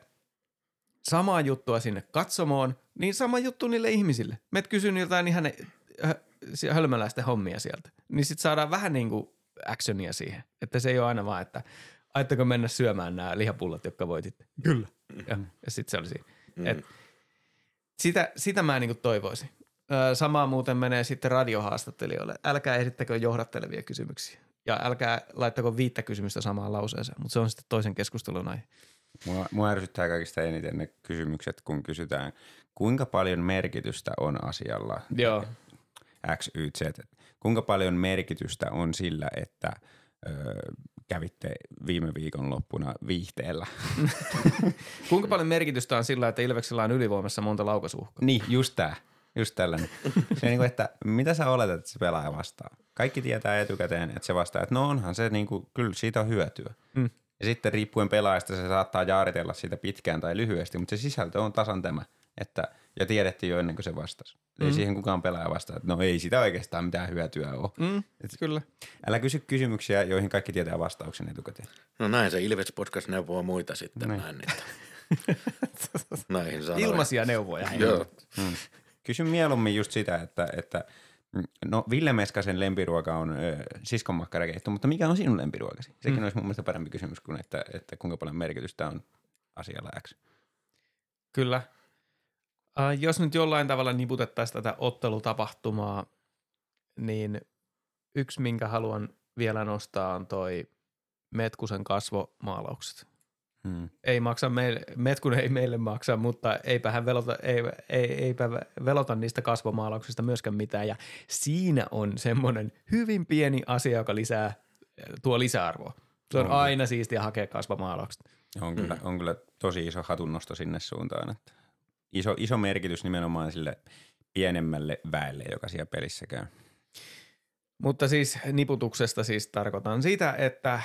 samaa juttua sinne katsomoon, niin sama juttu niille ihmisille. Meet kysy jotain ihan hölmöläisten hommia sieltä. Niin sitten saadaan vähän niin kuin actionia siihen. Että se ei ole aina vaan, että aitteko mennä syömään nämä lihapullot, jotka voititte. Kyllä. Ja, ja sitten se oli siinä. Mm. Et sitä, sitä mä niin toivoisin. Samaa muuten menee sitten radiohaastattelijoille. Älkää esittäkö johdattelevia kysymyksiä. Ja älkää laittako viittä kysymystä samaan lauseeseen, mutta se on sitten toisen keskustelun aihe. Mua, mua ärsyttää kaikista eniten ne kysymykset, kun kysytään, kuinka paljon merkitystä on asialla Joo. X, Y, Z. Kuinka paljon merkitystä on sillä, että ö, kävitte viime viikon loppuna viihteellä? kuinka paljon merkitystä on sillä, että Ilveksellä on ylivoimassa monta laukasuhkaa? Niin, just tämä. Just tällainen. Se niin kuin, että mitä sä oletat, että se pelaaja vastaa? Kaikki tietää etukäteen, että se vastaa, että no onhan se niin kuin, kyllä siitä on hyötyä. Mm. Ja sitten riippuen pelaajasta se saattaa jaaritella siitä pitkään tai lyhyesti, mutta se sisältö on tasan tämä. Että, ja tiedettiin jo ennen kuin se vastasi. Ei mm. siihen kukaan pelaaja vastaa, että no ei sitä oikeastaan mitään hyötyä ole. Mm, Et, kyllä. Älä kysy kysymyksiä, joihin kaikki tietää vastauksen etukäteen. No näin se Ilves Podcast neuvoo muita sitten näin. näin niitä. Näihin sanoihin. Ilmaisia neuvoja. Joo. Mm. Kysy mieluummin just sitä, että, että no Ville Meskasen lempiruoka on ö, siskonmakkarakeitto, mutta mikä on sinun lempiruokasi? Sekin mm. olisi mun mielestä parempi kysymys kuin, että, että kuinka paljon merkitystä on asialla X. Kyllä. Äh, jos nyt jollain tavalla niputettaisiin tätä ottelutapahtumaa, niin yksi, minkä haluan vielä nostaa, on toi Metkusen kasvomaalaukset. Hmm. Ei maksa meille, Metkun ei meille maksa, mutta eipä hän velota, ei, ei, eipä velota niistä kasvomaalauksista myöskään mitään. Ja siinä on semmoinen hyvin pieni asia, joka lisää, tuo lisäarvoa. Se on, on aina siistiä hakea kasvomaalaukset. On kyllä, on kyllä tosi iso hatunnosto sinne suuntaan. Että iso, iso merkitys nimenomaan sille pienemmälle väelle, joka siellä pelissä käy. Mutta siis niputuksesta siis tarkoitan sitä, että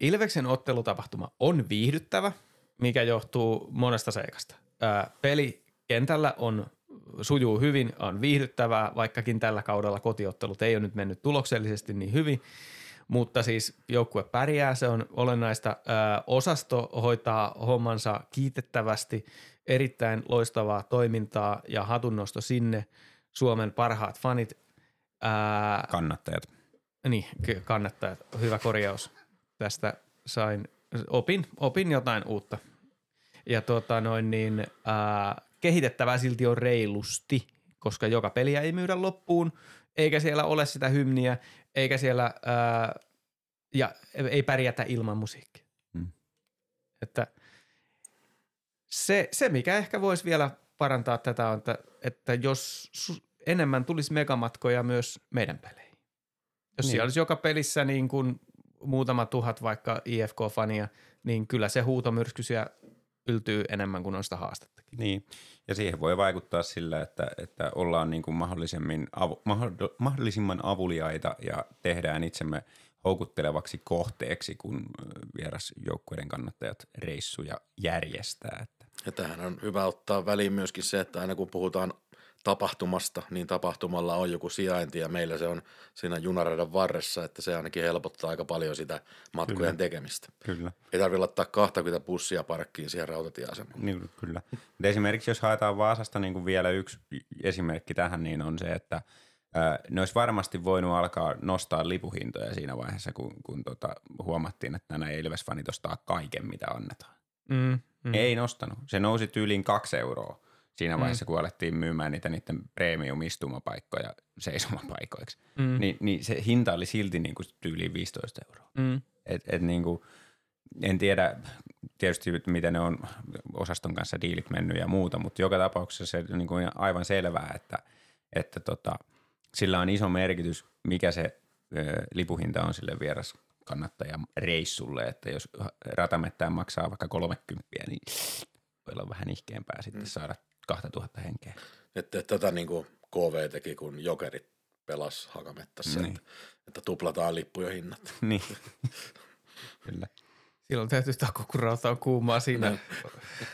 Ilveksen ottelutapahtuma on viihdyttävä, mikä johtuu monesta seikasta. Peli kentällä on sujuu hyvin, on viihdyttävää, vaikkakin tällä kaudella kotiottelut ei ole nyt mennyt tuloksellisesti niin hyvin, mutta siis joukkue pärjää, se on olennaista. Ää, osasto hoitaa hommansa kiitettävästi, erittäin loistavaa toimintaa ja hatunnosto sinne. Suomen parhaat fanit. Ää, kannattajat. Niin, kannattajat. Hyvä korjaus tästä sain, opin, opin jotain uutta. Ja tota noin niin, ää, kehitettävää silti on reilusti, koska joka peliä ei myydä loppuun, eikä siellä ole sitä hymniä, eikä siellä, ää, ja ei pärjätä ilman musiikkia. Hmm. Että se, se, mikä ehkä voisi vielä parantaa tätä on, että, että jos enemmän tulisi megamatkoja myös meidän peleihin. Jos niin. siellä olisi joka pelissä niin kuin muutama tuhat vaikka IFK-fania, niin kyllä se huutomyrsky siellä yltyy enemmän kuin on sitä haastettakin. Niin, ja siihen voi vaikuttaa sillä, että, että ollaan niin kuin mahdollisimmin avu, mahdollisimman avuliaita ja tehdään itsemme houkuttelevaksi kohteeksi, kun vierasjoukkueiden kannattajat reissuja järjestää. Ja tähän on hyvä ottaa väliin myöskin se, että aina kun puhutaan tapahtumasta, niin tapahtumalla on joku sijainti ja meillä se on siinä junaradan varressa, että se ainakin helpottaa aika paljon sitä matkojen kyllä. tekemistä. Kyllä. Ei tarvitse laittaa 20 bussia parkkiin siihen rautatieasemalle. Niin, kyllä. esimerkiksi jos haetaan Vaasasta niin kuin vielä yksi esimerkki tähän, niin on se, että ne olisi varmasti voinut alkaa nostaa lipuhintoja siinä vaiheessa, kun, kun tota, huomattiin, että nämä Ilves-fanit ostaa kaiken, mitä annetaan. Mm, mm. Ei nostanut. Se nousi tyyliin kaksi euroa siinä mm. vaiheessa, mm. kun alettiin myymään niitä niiden premium-istumapaikkoja seisomapaikoiksi. Mm. Ni, niin se hinta oli silti niin kuin tyyliin 15 euroa. Mm. Et, et niin kuin, en tiedä tietysti, miten ne on osaston kanssa diilit mennyt ja muuta, mutta joka tapauksessa se on niin kuin aivan selvää, että, että tota, sillä on iso merkitys, mikä se ö, lipuhinta on sille vieras kannattajan reissulle, että jos ratamettään maksaa vaikka 30, niin voi olla vähän ihkeämpää sitten mm. saada 2000 henkeä. Että tätä niin kuin KV teki, kun jokerit pelas Hakamettassa, niin. että, että tuplataan lippujen hinnat. Niin. Kyllä. Silloin täytyy takua, kun rauta on kuumaa siinä,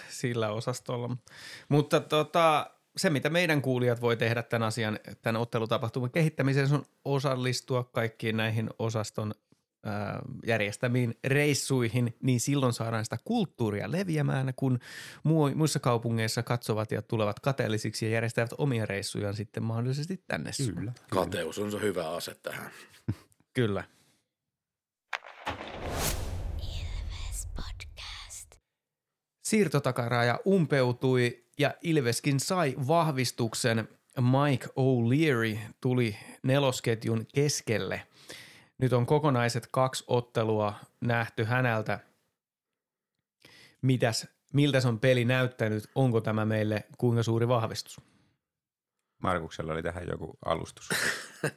sillä osastolla. Mutta tota, se, mitä meidän kuulijat voi tehdä tämän asian, tämän ottelutapahtuman kehittämiseen, on osallistua kaikkiin näihin osaston järjestämiin reissuihin, niin silloin saadaan sitä kulttuuria leviämään, kun muu- muissa kaupungeissa katsovat ja tulevat kateellisiksi ja järjestävät omia reissujaan sitten mahdollisesti tänne. Kyllä. Kateus on se hyvä ase tähän. Kyllä. Podcast. Siirtotakaraja umpeutui ja Ilveskin sai vahvistuksen. Mike O'Leary tuli nelosketjun keskelle. Nyt on kokonaiset kaksi ottelua nähty häneltä. Mitäs, miltä se on peli näyttänyt? Onko tämä meille kuinka suuri vahvistus? Markuksella oli tähän joku alustus.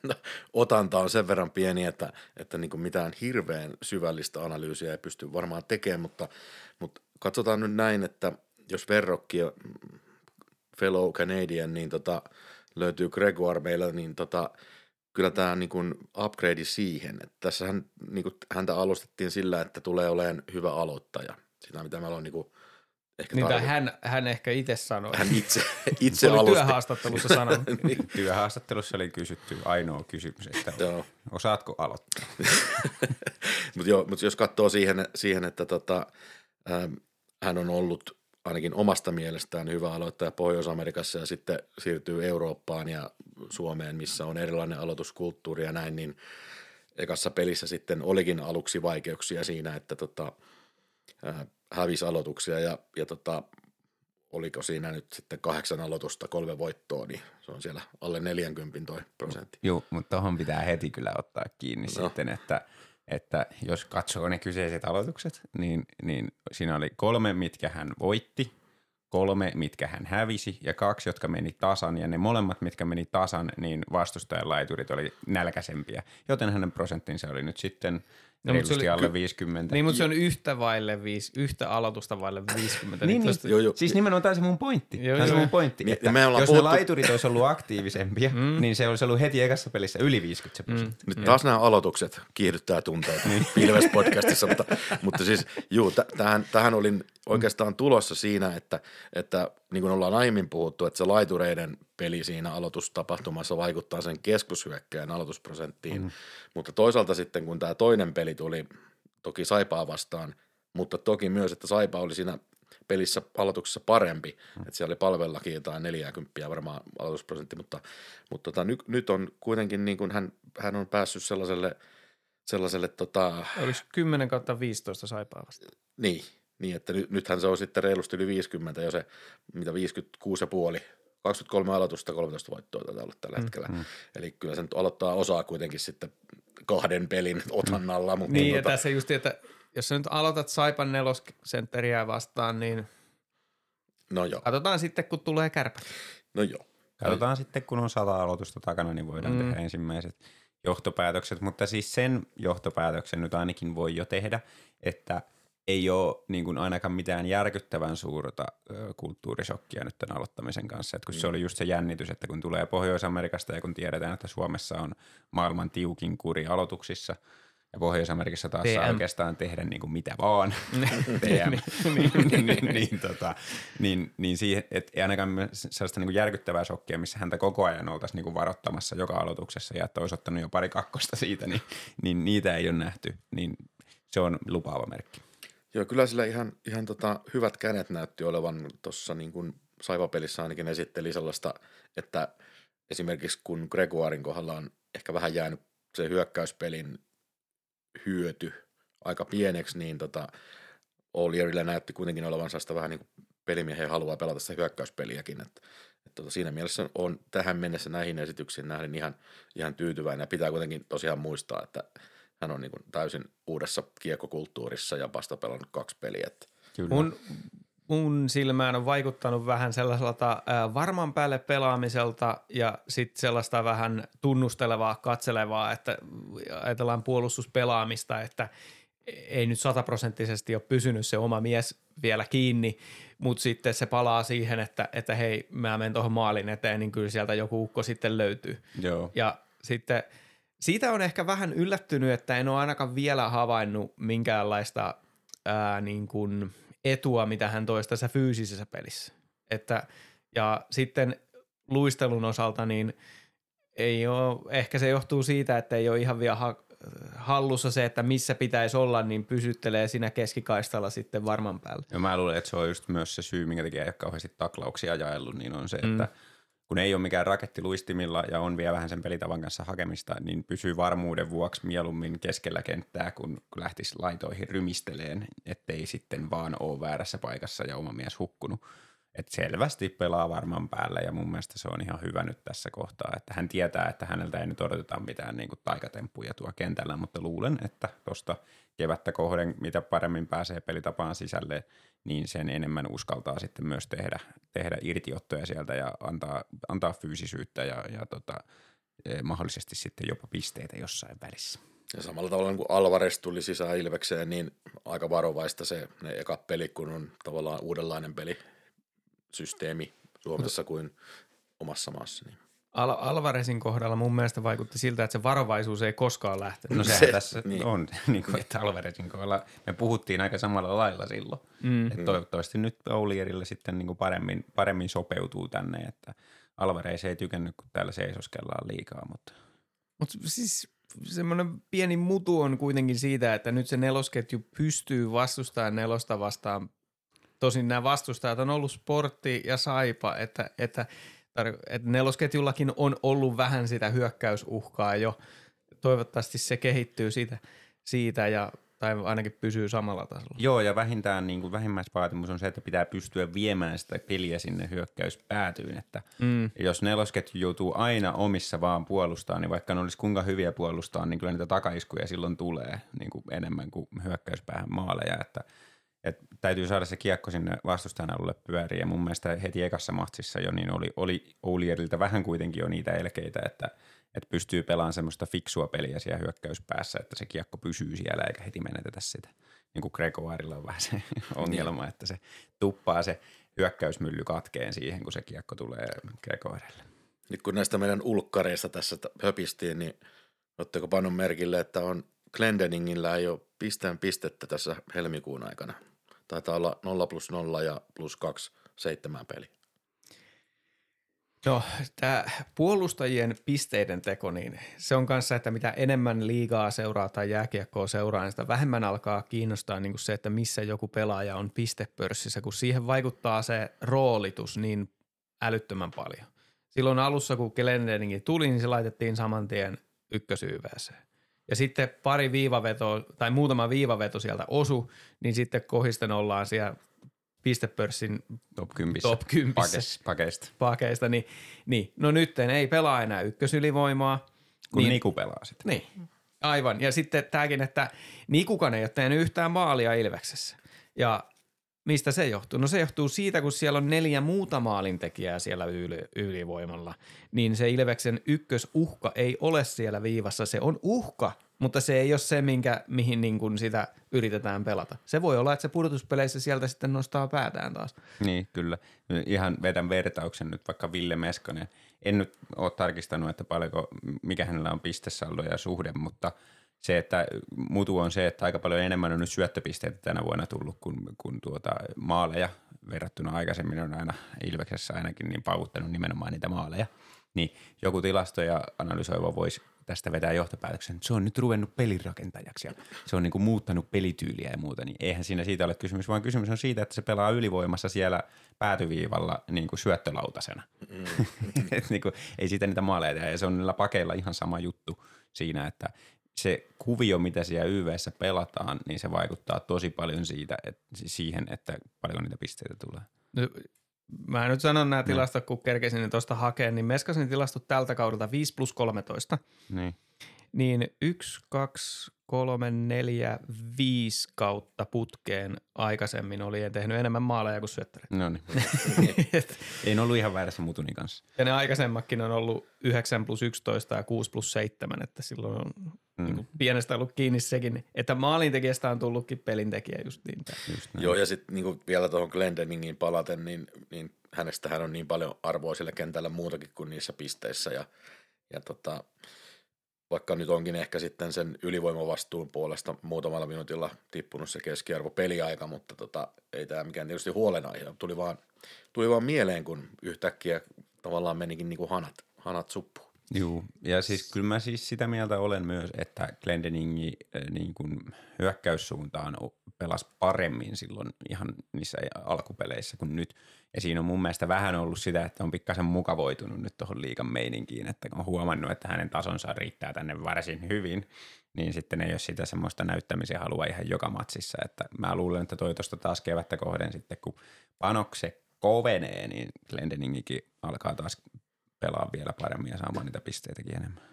No, otanta on sen verran pieni, että, että niin kuin mitään hirveän syvällistä analyysiä ei pysty varmaan tekemään, mutta, mutta katsotaan nyt näin, että jos verrokki fellow Canadian, niin tota, löytyy Gregoire meillä, niin tota, kyllä tämä niin kuin upgrade siihen. Että tässähän niin kuin häntä alustettiin sillä, että tulee olemaan hyvä aloittaja. Sitä, mitä meillä on niin kuin ehkä Niin tarvi- hän, hän ehkä itse sanoi. hän itse, Se itse oli alusti. työhaastattelussa sanonut. niin, Työhaastattelussa oli kysytty ainoa kysymys, että joo. osaatko aloittaa? Mutta mut jos katsoo siihen, siihen että tota, ähm, hän on ollut ainakin omasta mielestään hyvä aloittaja Pohjois-Amerikassa ja sitten siirtyy Eurooppaan ja Suomeen, missä on erilainen aloituskulttuuri ja näin, niin ekassa pelissä sitten olikin aluksi vaikeuksia siinä, että tota, äh, hävisi aloituksia ja, ja tota, oliko siinä nyt sitten kahdeksan aloitusta, kolme voittoa, niin se on siellä alle 40 toi prosentti. Joo, mutta tuohon pitää heti kyllä ottaa kiinni no. sitten, että, että jos katsoo ne kyseiset aloitukset, niin, niin siinä oli kolme, mitkä hän voitti, kolme, mitkä hän hävisi ja kaksi, jotka meni tasan. Ja ne molemmat, mitkä meni tasan, niin vastustajan laiturit oli nälkäisempiä, joten hänen prosenttinsa oli nyt sitten No, mutta se reilusti oli alle ky- 50. Niin, mutta se on yhtä vaille viisi, yhtä aloitusta vaille 50. Niin, tosta- niin. Joo, joo. Siis nimenomaan tämä on se mun pointti. Joo, tämä on se mun pointti, Me- että me ollaan jos puhuttu- ne laiturit olisi ollut aktiivisempia, mm. niin se olisi ollut heti ekassa pelissä yli 50 se prosentti. Nyt taas nämä aloitukset kiihdyttää tunteita Pilves-podcastissa, mutta, mutta siis juu, tähän, tähän olin oikeastaan tulossa siinä, että, että niin kuin ollaan aiemmin puhuttu, että se laitureiden peli siinä aloitustapahtumassa vaikuttaa sen keskushyökkäjän aloitusprosenttiin, mm. mutta toisaalta sitten kun tämä toinen peli tuli toki Saipaa vastaan, mutta toki myös, että Saipa oli siinä pelissä aloituksessa parempi, mm. että siellä oli palvellakin jotain 40 varmaan aloitusprosentti, mutta, mutta tota, nyt, nyt on kuitenkin niin kuin hän, hän on päässyt sellaiselle, sellaiselle tota, Oliko 10 kautta 15 saipaa vasta? niin, niin, että nyt, nythän se on sitten reilusti yli 50 jo se, mitä 56,5 23 aloitusta, 13 voittoa tätä ollut tällä hetkellä. Mm, Eli kyllä se nyt aloittaa osaa kuitenkin sitten kahden pelin otannalla. Mutta Niin, ja tota, tässä just, että jos sä nyt aloitat Saipan nelosenteriä vastaan, niin no joo, katsotaan sitten, kun tulee kärpät. no joo. Katsotaan sitten, kun on sata aloitusta takana, niin voidaan Mm. mm. tehdä ensimmäiset johtopäätökset. Mutta siis sen johtopäätöksen nyt ainakin voi jo tehdä, että ei ole niin kuin ainakaan mitään järkyttävän suurta ö, kulttuurishokkia nyt tämän aloittamisen kanssa. Et kun se oli just se jännitys, että kun tulee Pohjois-Amerikasta ja kun tiedetään, että Suomessa on maailman tiukin kuri aloituksissa – ja Pohjois-Amerikassa taas saa oikeastaan tehdä niin kuin mitä vaan. TM. niin, niin, niin, tota, niin, niin siihen, että ei ainakaan sellaista niin kuin järkyttävää shokkia, missä häntä koko ajan oltaisiin niin kuin varoittamassa joka aloituksessa ja että olisi ottanut jo pari kakkosta siitä, niin, niin niitä ei ole nähty. Niin se on lupaava merkki. Joo, kyllä sillä ihan, ihan tota, hyvät kädet näytti olevan tuossa niin kuin Saiva-pelissä ainakin esitteli sellaista, että esimerkiksi kun Gregoirin kohdalla on ehkä vähän jäänyt se hyökkäyspelin hyöty aika pieneksi, niin tota, O'Learyllä näytti kuitenkin olevan sellaista vähän niin kuin pelimiehen haluaa pelata sitä hyökkäyspeliäkin, että et tota, siinä mielessä on tähän mennessä näihin esityksiin nähden ihan, ihan tyytyväinen ja pitää kuitenkin tosiaan muistaa, että hän on niin kuin täysin uudessa kiekkokulttuurissa ja vasta pelannut kaksi peliä. Että Kyllä. Mun, mun silmään on vaikuttanut vähän sellaiselta varman päälle pelaamiselta ja sitten sellaista vähän tunnustelevaa, katselevaa, että ajatellaan puolustuspelaamista, että ei nyt sataprosenttisesti ole pysynyt se oma mies vielä kiinni, mutta sitten se palaa siihen, että, että hei, mä menen tuohon maalin eteen, niin kyllä sieltä joku ukko sitten löytyy. Joo. Ja sitten siitä on ehkä vähän yllättynyt, että en ole ainakaan vielä havainnut minkäänlaista ää, niin kuin etua, mitä hän toisi tässä fyysisessä pelissä. Että, ja sitten luistelun osalta, niin ei ole, ehkä se johtuu siitä, että ei ole ihan vielä ha- hallussa se, että missä pitäisi olla, niin pysyttelee siinä keskikaistalla sitten varman päällä. Ja mä luulen, että se on just myös se syy, minkä takia ei ole kauheasti taklauksia jaellut, niin on se, mm. että kun ei ole mikään raketti luistimilla ja on vielä vähän sen pelitavan kanssa hakemista, niin pysyy varmuuden vuoksi mieluummin keskellä kenttää, kun, lähtisi laitoihin rymisteleen, ettei sitten vaan ole väärässä paikassa ja oma mies hukkunut. Et selvästi pelaa varmaan päällä ja mun mielestä se on ihan hyvä nyt tässä kohtaa, että hän tietää, että häneltä ei nyt odoteta mitään niin kuin taikatemppuja tuo kentällä, mutta luulen, että tuosta kevättä kohden, mitä paremmin pääsee pelitapaan sisälle, niin sen enemmän uskaltaa sitten myös tehdä, tehdä irtiottoja sieltä ja antaa, antaa fyysisyyttä ja, ja tota, eh, mahdollisesti sitten jopa pisteitä jossain välissä. Ja samalla tavalla kuin Alvarez tuli sisään Ilvekseen, niin aika varovaista se ne eka peli, kun on tavallaan uudenlainen pelisysteemi Suomessa kuin omassa maassa. Niin. Al- Alvarezin kohdalla mun mielestä vaikutti siltä, että se varovaisuus ei koskaan lähtenyt. No sehän se, tässä niin. on, niin kuin, että Alvarezin kohdalla me puhuttiin aika samalla lailla silloin. Mm. Että toivottavasti nyt Oulierille sitten niin kuin paremmin, paremmin sopeutuu tänne, että Alvarez ei tykännyt, kun täällä seisoskellaan liikaa. Mutta Mutta siis semmoinen pieni mutu on kuitenkin siitä, että nyt se nelosketju pystyy vastustamaan nelosta vastaan. Tosin nämä vastustajat on ollut sportti ja saipa, että, että – että nelosketjullakin on ollut vähän sitä hyökkäysuhkaa jo. Toivottavasti se kehittyy siitä, siitä ja tai ainakin pysyy samalla tasolla. Joo, ja vähintään niin kuin vähimmäisvaatimus on se, että pitää pystyä viemään sitä peliä sinne hyökkäyspäätyyn. Että mm. Jos nelosketju joutuu aina omissa vaan puolustaa, niin vaikka ne olisi kuinka hyviä puolustaa, niin kyllä niitä takaiskuja silloin tulee niin kuin enemmän kuin hyökkäyspäähän maaleja. Että – et täytyy saada se kiekko sinne vastustajan alulle pyöriin ja mun mielestä heti ekassa matsissa jo niin oli, oli Oulieriltä vähän kuitenkin jo niitä elkeitä, että, että pystyy pelaamaan semmoista fiksua peliä siellä hyökkäyspäässä, että se kiekko pysyy siellä eikä heti menetetä sitä. Niin kuin Gregoirilla on vähän se ongelma, että se tuppaa se hyökkäysmylly katkeen siihen, kun se kiekko tulee Gregoirille. Nyt kun näistä meidän ulkkareista tässä höpistiin, niin oletteko pannut merkille, että on Glendeningillä ei ole pisteen pistettä tässä helmikuun aikana – Taitaa olla 0 plus 0 ja plus 2, seitsemän peli. No, tämä puolustajien pisteiden teko, niin se on kanssa, että mitä enemmän liigaa seuraa tai jääkiekkoa seuraa, niin sitä vähemmän alkaa kiinnostaa niin kuin se, että missä joku pelaaja on pistepörssissä, kun siihen vaikuttaa se roolitus niin älyttömän paljon. Silloin alussa, kun Glendeningi tuli, niin se laitettiin saman tien ykkösyyveeseen ja sitten pari viivaveto tai muutama viivaveto sieltä osu, niin sitten kohisten ollaan siellä pistepörssin top 10, top 10 pakeista. pakeista niin, niin, no nyt ei pelaa enää ykkösylivoimaa. Kun niin, Niku pelaa sitten. Niin, aivan. Ja sitten tämäkin, että Nikukan ei ole tehnyt yhtään maalia Ilveksessä. Ja Mistä se johtuu? No se johtuu siitä, kun siellä on neljä muuta maalintekijää siellä yli, ylivoimalla, niin se Ilveksen ykkösuhka ei ole siellä viivassa. Se on uhka, mutta se ei ole se, minkä, mihin niin kuin sitä yritetään pelata. Se voi olla, että se pudotuspeleissä sieltä sitten nostaa päätään taas. Niin, kyllä. Ihan vedän vertauksen nyt vaikka Ville Meskonen. En nyt ole tarkistanut, että paljonko, mikä hänellä on pistesaldo ja suhde, mutta – se, että mutu on se, että aika paljon enemmän on nyt syöttöpisteitä tänä vuonna tullut kuin, kuin tuota maaleja verrattuna aikaisemmin on aina Ilveksessä ainakin niin pauvuttanut nimenomaan niitä maaleja. Niin joku tilastoja analysoiva voisi tästä vetää johtopäätöksen, että se on nyt ruvennut pelirakentajaksi ja se on niin kuin muuttanut pelityyliä ja muuta, niin eihän siinä siitä ole kysymys, vaan kysymys on siitä, että se pelaa ylivoimassa siellä päätyviivalla niin kuin syöttölautasena. Mm. Et niin kuin, ei siitä niitä maaleja tehdä ja se on niillä pakeilla ihan sama juttu siinä, että se kuvio, mitä siellä YVssä pelataan, niin se vaikuttaa tosi paljon siitä, että, siihen, että paljon niitä pisteitä tulee. No, mä nyt sanon nämä no. tilastot, kun kerkesin tuosta hakemaan, niin Meskasin tilastot tältä kaudelta 5 plus 13. Niin. Niin 1, 2, kolme, neljä, viisi kautta putkeen aikaisemmin oli tehnyt enemmän maaleja kuin syöttäreitä. No niin. Ei ollut ihan väärässä Mutunin kanssa. Ja ne aikaisemmatkin on ollut 9 plus 11 ja 6 plus 7, että silloin on mm. niin pienestä ollut kiinni sekin, että maalintekijästä on tullutkin pelintekijä just niin. Just Joo, ja sitten niin vielä tuohon Glendeningiin palaten, niin, niin hänestähän on niin paljon arvoa sillä kentällä muutakin kuin niissä pisteissä ja, ja tota, vaikka nyt onkin ehkä sitten sen ylivoimavastuun puolesta muutamalla minuutilla tippunut se keskiarvo peliaika, mutta tota, ei tämä mikään tietysti huolenaihe. Tuli vaan, tuli vaan mieleen, kun yhtäkkiä tavallaan menikin niin kuin hanat, hanat suppuun. Joo, ja siis kyllä mä siis sitä mieltä olen myös, että Glendeningi äh, niin kuin hyökkäyssuuntaan pelasi paremmin silloin ihan niissä alkupeleissä kuin nyt. Ja siinä on mun mielestä vähän ollut sitä, että on pikkasen mukavoitunut nyt tuohon liikan meininkiin, että on huomannut, että hänen tasonsa riittää tänne varsin hyvin, niin sitten ei ole sitä semmoista näyttämisen halua ihan joka matsissa. Että mä luulen, että toi tuosta taas kevättä kohden sitten, kun panokse kovenee, niin Glendeningikin alkaa taas pelaa vielä paremmin ja saamaan niitä pisteitäkin enemmän.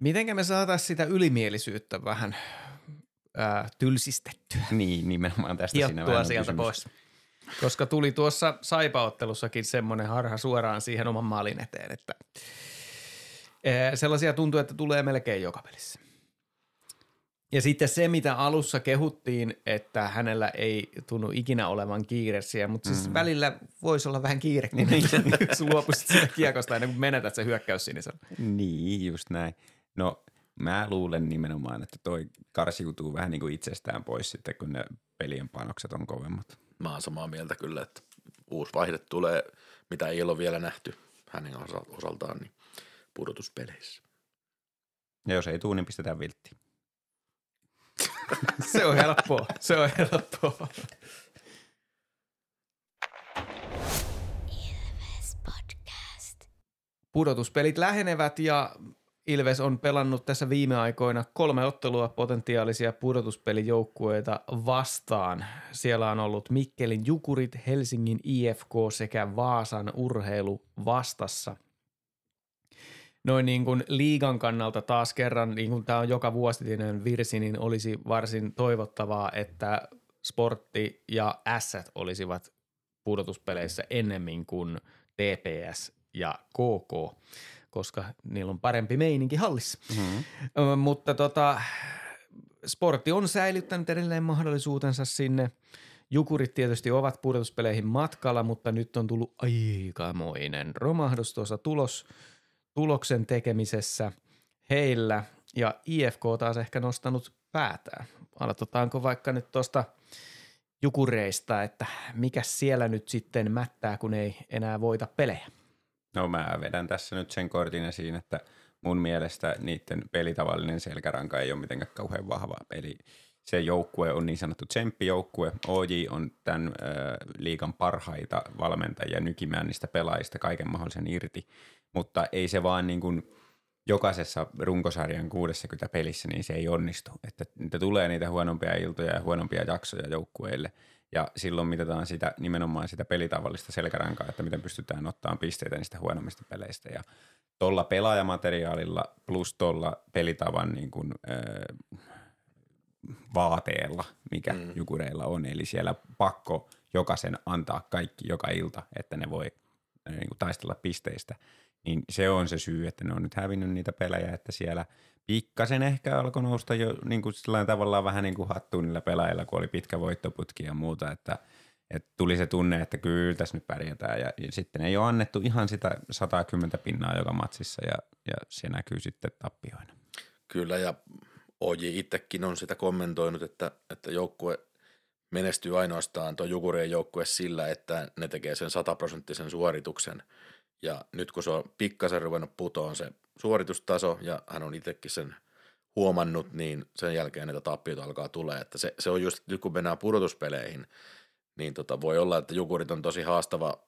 Mitenkä me saataisiin sitä ylimielisyttä vähän ää, tylsistettyä? Niin, nimenomaan tästä siinä Hiottua sieltä pois. Koska tuli tuossa saipaottelussakin semmoinen harha suoraan siihen oman maalin eteen, että ää, sellaisia tuntuu, että tulee melkein joka pelissä. Ja sitten se, mitä alussa kehuttiin, että hänellä ei tunnu ikinä olevan kiiressiä, mutta siis mm. välillä voisi olla vähän kiirekin, niin. jos luopuisit sitä kiekosta ennen kuin menetät se hyökkäys sinisellä. Niin, just näin. No mä luulen nimenomaan, että toi karsiutuu vähän niin kuin itsestään pois sitten, kun ne pelien panokset on kovemmat. Mä oon samaa mieltä kyllä, että uusi vaihde tulee, mitä ei ole vielä nähty hänen osaltaan, niin pudotuspeleissä. Ja jos ei tuu, niin pistetään viltti. se on helppoa, se on helppoa. Ilves Podcast. Pudotuspelit lähenevät ja Ilves on pelannut tässä viime aikoina kolme ottelua potentiaalisia pudotuspelijoukkueita vastaan. Siellä on ollut Mikkelin Jukurit, Helsingin IFK sekä Vaasan urheilu vastassa. Noin niin kuin liigan kannalta taas kerran, niin kuin tämä on joka vuositinen virsi, niin olisi varsin toivottavaa, että sportti ja ässät olisivat pudotuspeleissä ennemmin kuin TPS ja KK koska niillä on parempi meininki hallissa. Mm-hmm. Mutta tota, sportti on säilyttänyt edelleen mahdollisuutensa sinne. Jukurit tietysti ovat pudotuspeleihin matkalla, mutta nyt on tullut aikamoinen romahdus tuossa tulos, tuloksen tekemisessä heillä ja IFK taas ehkä nostanut päätään. Aloitetaanko vaikka nyt tuosta Jukureista, että mikä siellä nyt sitten mättää, kun ei enää voita pelejä? No mä vedän tässä nyt sen kortin esiin, että mun mielestä niiden pelitavallinen selkäranka ei ole mitenkään kauhean vahva. Eli se joukkue on niin sanottu tsemppijoukkue. OJ on tämän äh, liikan parhaita valmentajia nykimään niistä pelaajista kaiken mahdollisen irti, mutta ei se vaan niin kuin jokaisessa runkosarjan 60 pelissä, niin se ei onnistu. Että niitä tulee niitä huonompia iltoja ja huonompia jaksoja joukkueille – ja silloin mitataan sitä, nimenomaan sitä pelitavallista selkärankaa, että miten pystytään ottamaan pisteitä niistä huonommista peleistä. Ja tuolla pelaajamateriaalilla plus tuolla pelitavan niin kuin, äh, vaateella, mikä mm. jukureilla on. Eli siellä pakko jokaisen antaa kaikki joka ilta, että ne voi äh, niin kuin taistella pisteistä. Niin se on se syy, että ne on nyt hävinnyt niitä pelejä, että siellä – pikkasen ehkä alkoi nousta jo niin kuin tavallaan vähän niin kuin hattuun niillä pelaajilla, kun oli pitkä voittoputki ja muuta, että, että tuli se tunne, että kyllä tässä nyt pärjätään ja, ja sitten ei ole annettu ihan sitä 110 pinnaa joka matsissa ja, ja se näkyy sitten tappioina. Kyllä ja Oji itsekin on sitä kommentoinut, että, että joukkue menestyy ainoastaan tuo Jukurien joukkue sillä, että ne tekee sen sataprosenttisen suorituksen – ja nyt kun se on pikkasen ruvennut putoon se suoritustaso ja hän on itsekin sen huomannut, niin sen jälkeen näitä tappioita alkaa tulee. Että se, se on just, nyt kun mennään pudotuspeleihin, niin tota, voi olla, että Jukurit on tosi haastava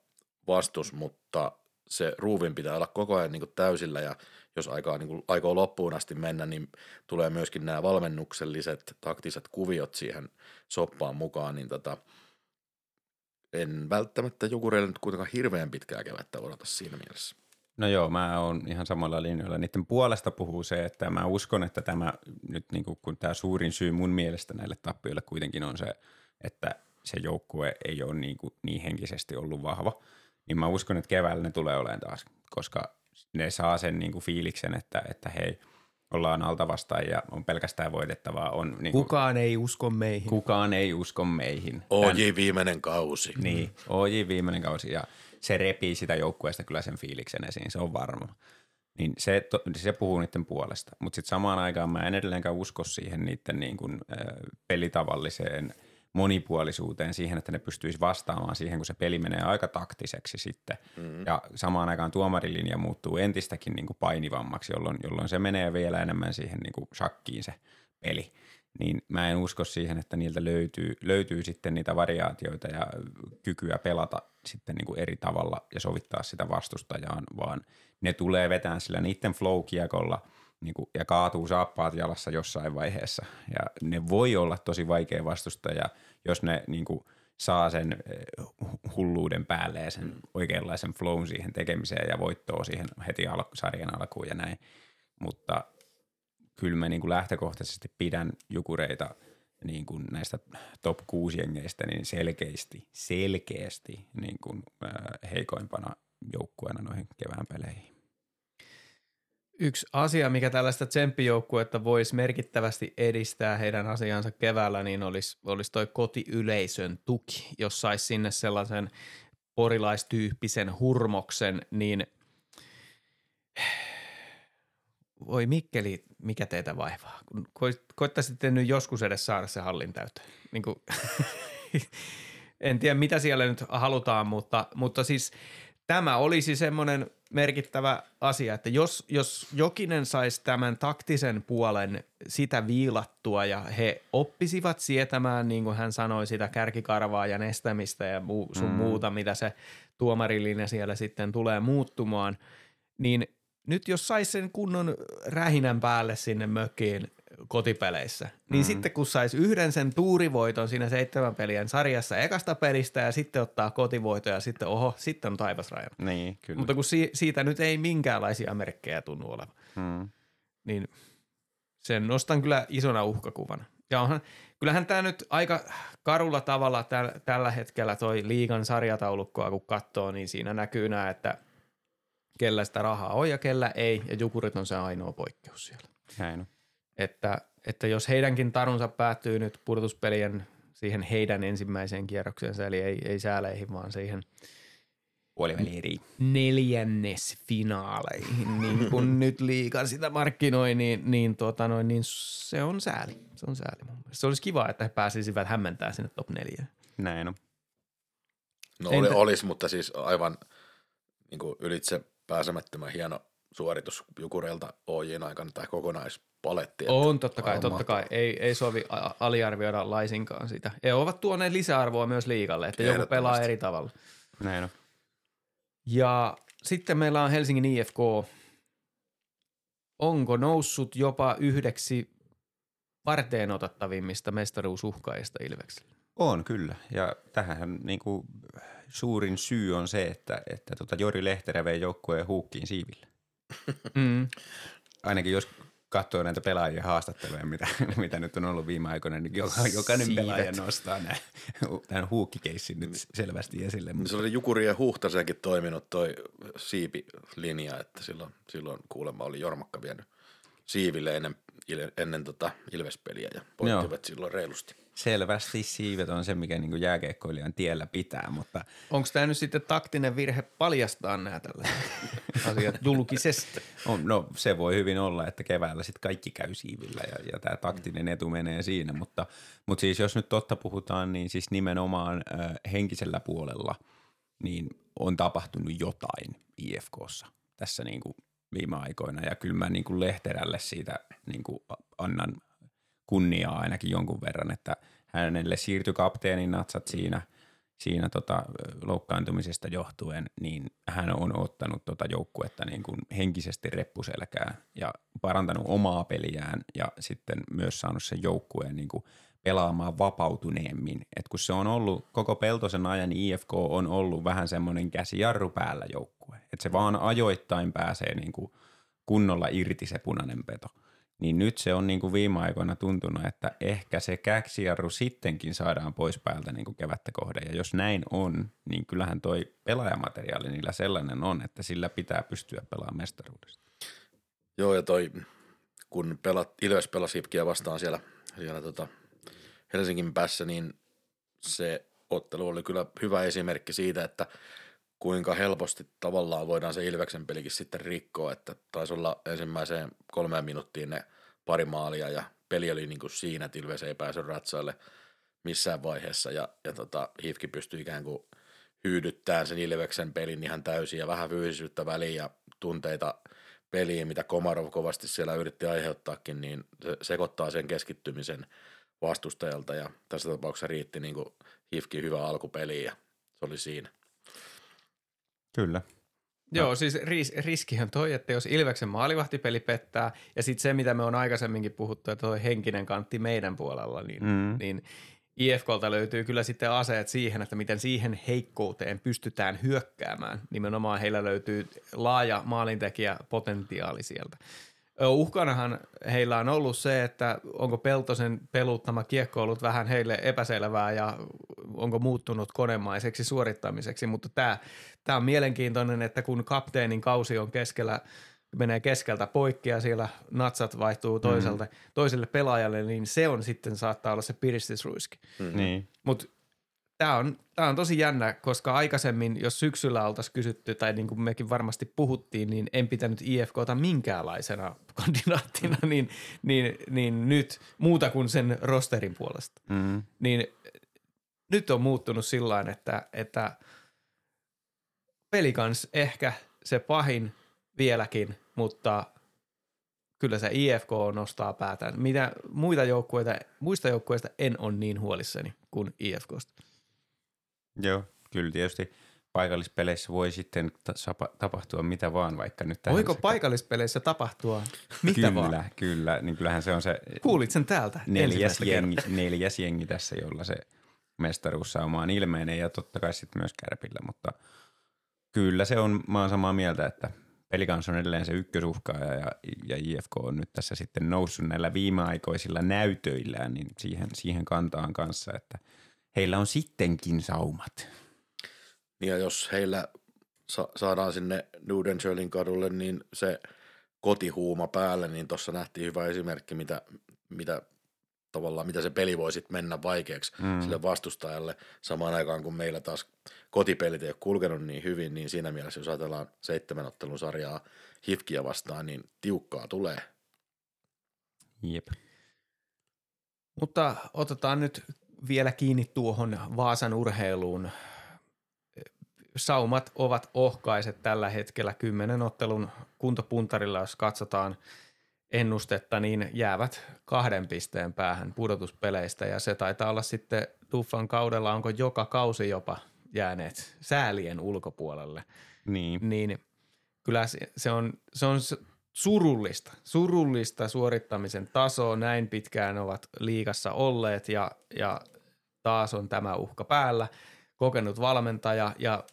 vastus, mutta se ruuvin pitää olla koko ajan niin kuin täysillä ja jos aikaa, niin kuin, aikoo loppuun asti mennä, niin tulee myöskin nämä valmennukselliset taktiset kuviot siihen soppaan mukaan, niin tota, en välttämättä Jukureille nyt kuitenkaan hirveän pitkää kevättä odota siinä mielessä. No joo, mä oon ihan samalla linjoilla. Niiden puolesta puhuu se, että mä uskon, että tämä nyt niin kuin, kun tämä suurin syy mun mielestä näille tappioille kuitenkin on se, että se joukkue ei ole niin, kuin, niin henkisesti ollut vahva, niin mä uskon, että keväällä ne tulee olemaan taas, koska ne saa sen niin kuin fiiliksen, että, että hei – ollaan alta vastaan ja on pelkästään voitettavaa. On, niin kuin, kukaan ei usko meihin. Kukaan ei usko meihin. OJ viimeinen kausi. Niin, OJ viimeinen kausi ja se repii sitä joukkueesta kyllä sen fiiliksen esiin, se on varma. Niin se, to, se puhuu niiden puolesta. Mutta sitten samaan aikaan mä en edelleenkään usko siihen niiden niin kuin, äh, pelitavalliseen monipuolisuuteen, siihen, että ne pystyisi vastaamaan siihen, kun se peli menee aika taktiseksi sitten. Mm. Ja samaan aikaan tuomarilinja muuttuu entistäkin niin kuin painivammaksi, jolloin, jolloin se menee vielä enemmän siihen niin kuin shakkiin se peli niin mä en usko siihen, että niiltä löytyy, löytyy sitten niitä variaatioita ja kykyä pelata sitten niin kuin eri tavalla ja sovittaa sitä vastustajaan, vaan ne tulee vetään sillä niiden flow-kiekolla niin kuin, ja kaatuu saappaat jalassa jossain vaiheessa. Ja ne voi olla tosi vaikea vastustaja, jos ne niin kuin, saa sen eh, hulluuden päälle ja sen oikeanlaisen flown siihen tekemiseen ja voittoa siihen heti al- sarjan alkuun ja näin. Mutta kyllä mä niin kuin lähtökohtaisesti pidän jukureita niin kuin näistä top 6 jengeistä niin selkeästi, selkeästi niin kuin, äh, heikoimpana joukkueena noihin kevään peleihin. Yksi asia, mikä tällaista tsemppijoukkuetta voisi merkittävästi edistää heidän asiansa keväällä, niin olisi, olisi toi kotiyleisön tuki. Jos saisi sinne sellaisen porilaistyyppisen hurmoksen, niin voi Mikkeli, mikä teitä vaivaa? Koittaisitte nyt joskus edes saada se hallin täyteen. Niin kuin, en tiedä, mitä siellä nyt halutaan, mutta, mutta siis tämä olisi semmoinen merkittävä asia, että jos, jos jokinen saisi tämän taktisen puolen sitä viilattua ja he oppisivat sietämään, niin kuin hän sanoi, sitä kärkikarvaa ja nestämistä ja muu, sun mm. muuta, mitä se tuomarilinja siellä sitten tulee muuttumaan, niin – nyt jos saisi sen kunnon rähinän päälle sinne mökkiin kotipeleissä, niin mm-hmm. sitten kun saisi yhden sen tuurivoiton siinä seitsemän pelien sarjassa ekasta pelistä ja sitten ottaa kotivoitoja ja sitten oho, sitten on taivas rajana. Niin, kyllä. Mutta kun si- siitä nyt ei minkäänlaisia merkkejä tunnu olevan, mm. niin sen nostan kyllä isona uhkakuvana. Ja onhan, kyllähän tämä nyt aika karulla tavalla täl, tällä hetkellä toi liigan sarjataulukkoa kun katsoo, niin siinä näkyy nämä, että – kellä sitä rahaa on ja kellä ei, ja Jukurit on se ainoa poikkeus siellä. Näin on. Että, että jos heidänkin tarunsa päättyy nyt pudotuspelien siihen heidän ensimmäiseen kierrokseensa, eli ei, ei sääleihin, vaan siihen neljännesfinaaleihin, niin kun nyt liikaa sitä markkinoi, niin, niin, tuota noin, niin se on sääli. Se on sääli mun mielestä. Se olisi kiva, että he pääsisivät hämmentää sinne top neljään. Näin on. No oli, olisi, mutta siis aivan niin kuin ylitse pääsemättömän hieno suoritus Jukureilta OJin aikana tai kokonaispaletti. On totta kai, totta kai. Ei, ei sovi aliarvioida laisinkaan sitä. He ovat tuoneet lisäarvoa myös liikalle, että joku pelaa eri tavalla. Näin on. Ja sitten meillä on Helsingin IFK. Onko noussut jopa yhdeksi varteen otettavimmista mestaruusuhkaajista Ilveksellä? On kyllä, ja tähän niin kuin suurin syy on se, että, että tota Jori Lehterä vei joukkueen huukkiin siiville. Mm. Ainakin jos katsoo näitä pelaajien haastatteluja, mitä, mitä nyt on ollut viime aikoina, niin joka, jokainen Siivet. pelaaja nostaa nämä, tämän huukkikeissin nyt selvästi esille. Mutta. Se oli Jukuri ja Huhtasenkin toiminut toi siipilinja, että silloin, silloin kuulemma oli Jormakka vienyt siiville ennen, ennen tota Ilvespeliä ja voittivat silloin reilusti selvästi siivet on se, mikä niin jääkeikkoilijan tiellä pitää, mutta... Onko tämä nyt sitten taktinen virhe paljastaa nämä tällaiset asiat julkisesti? On, no se voi hyvin olla, että keväällä sitten kaikki käy siivillä ja, ja tämä taktinen etu menee siinä, mutta, mutta siis jos nyt totta puhutaan, niin siis nimenomaan äh, henkisellä puolella niin on tapahtunut jotain IFKssa tässä niin kuin viime aikoina ja kyllä mä niin kuin Lehterälle siitä niin kuin annan kunniaa ainakin jonkun verran, että hänelle siirtyi kapteenin natsat siinä, siinä tota, loukkaantumisesta johtuen, niin hän on ottanut tota joukkuetta niin kuin henkisesti reppuselkään ja parantanut omaa peliään ja sitten myös saanut sen joukkueen niin kuin pelaamaan vapautuneemmin. Et kun se on ollut koko Peltosen ajan, IFK on ollut vähän semmoinen käsijarru päällä joukkue. Että se vaan ajoittain pääsee niin kuin kunnolla irti se punainen peto – niin nyt se on niin kuin viime aikoina tuntunut, että ehkä se käksijarru sittenkin saadaan pois päältä niin kuin kevättä kohden. Ja jos näin on, niin kyllähän toi pelaajamateriaali niillä sellainen on, että sillä pitää pystyä pelaamaan mestaruudesta. Joo, ja toi, kun pelat, Ilves pelasi Ipkiä vastaan siellä, siellä tota Helsingin päässä, niin se ottelu oli kyllä hyvä esimerkki siitä, että kuinka helposti tavallaan voidaan se Ilveksen pelikin sitten rikkoa, että taisi olla ensimmäiseen kolmeen minuuttiin ne pari maalia ja peli oli niin kuin siinä, että Ilves ei päässyt ratsaille missään vaiheessa ja, ja tota, Hifki pystyi ikään kuin hyydyttämään sen Ilveksen pelin ihan täysin ja vähän fyysisyyttä väliin ja tunteita peliin, mitä Komarov kovasti siellä yritti aiheuttaakin, niin se sekoittaa sen keskittymisen vastustajalta ja tässä tapauksessa riitti niin kuin Hifki hyvä alkupeli ja se oli siinä. Kyllä. Joo, siis ris- riski on toi, että jos Ilveksen maalivahtipeli pettää, ja sitten se, mitä me on aikaisemminkin puhuttu, että toi henkinen kantti meidän puolella, niin, Mm. niin IFKlta löytyy kyllä sitten aseet siihen, että miten siihen heikkouteen pystytään hyökkäämään. Nimenomaan heillä löytyy laaja maalintekijäpotentiaali sieltä. Uhkanahan heillä on ollut se, että onko Peltosen peluttama kiekko ollut vähän heille epäselvää ja onko muuttunut konemaiseksi suorittamiseksi, mutta tämä, tämä on mielenkiintoinen, että kun kapteenin kausi on keskellä, menee keskeltä poikki ja siellä natsat vaihtuu toiselta, toiselle pelaajalle, niin se on sitten saattaa olla se piristysruiski. Mm. Niin. Mutta tämä on, tää on tosi jännä, koska aikaisemmin, jos syksyllä oltaisiin kysytty, tai niin kuin mekin varmasti puhuttiin, niin en pitänyt IFKta minkäänlaisena kandidaattina, niin, niin, niin nyt muuta kuin sen rosterin puolesta. Mm. Niin nyt on muuttunut sillä että, että pelikans ehkä se pahin vieläkin, mutta kyllä se IFK nostaa päätään. Mitä muita joukkueita, muista joukkueista en ole niin huolissani kuin IFKsta. Joo, kyllä tietysti paikallispeleissä voi sitten tapahtua mitä vaan, vaikka nyt tähän Voiko se- paikallispeleissä tapahtua mitä kyllä, vaan? Kyllä, niin kyllähän se on se Kuulit sen täältä neljäs jengi, neljäs jengi tässä, jolla se mestaruussauma on ilmeinen ja totta kai sitten myös kärpillä, mutta kyllä se on, mä oon samaa mieltä, että Pelikans on edelleen se ykkösuhkaaja ja, ja IFK on nyt tässä sitten noussut näillä viimeaikoisilla näytöillään niin siihen, siihen kantaan kanssa, että heillä on sittenkin saumat. Niin ja jos heillä sa- saadaan sinne Nudensjölin kadulle, niin se kotihuuma päälle, niin tuossa nähtiin hyvä esimerkki, mitä, mitä tavallaan, mitä se peli voi sitten mennä vaikeaksi mm. sille vastustajalle samaan aikaan, kun meillä taas kotipelit ei ole kulkenut niin hyvin, niin siinä mielessä, jos ajatellaan seitsemän ottelun sarjaa Hifkiä vastaan, niin tiukkaa tulee. Jep. Mutta otetaan nyt vielä kiinni tuohon Vaasan urheiluun. Saumat ovat ohkaiset tällä hetkellä kymmenen ottelun kuntopuntarilla, jos katsotaan ennustetta, niin jäävät kahden pisteen päähän pudotuspeleistä ja se taitaa olla sitten Duffan kaudella, onko joka kausi jopa jääneet säälien ulkopuolelle Niin. niin kyllä se, on, se on surullista, surullista suorittamisen tasoa. Näin pitkään ovat liikassa olleet ja, ja taas on tämä uhka päällä. Kokenut valmentaja ja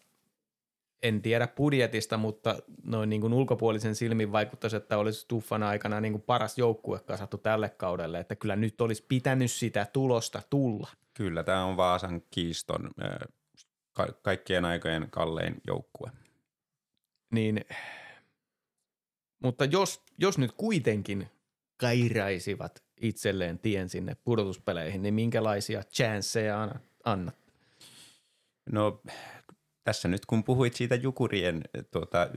en tiedä budjetista, mutta noin niin kuin ulkopuolisen silmin vaikuttaisi, että olisi Tuffan aikana niin kuin paras joukkue kasattu tälle kaudelle, että kyllä nyt olisi pitänyt sitä tulosta tulla. Kyllä, tämä on Vaasan kiiston äh, ka- kaikkien aikojen kallein joukkue. Niin, mutta jos, jos nyt kuitenkin kairaisivat itselleen tien sinne pudotuspeleihin, niin minkälaisia chanceja an- annat? No tässä nyt kun puhuit siitä Jukurien eh, tuota,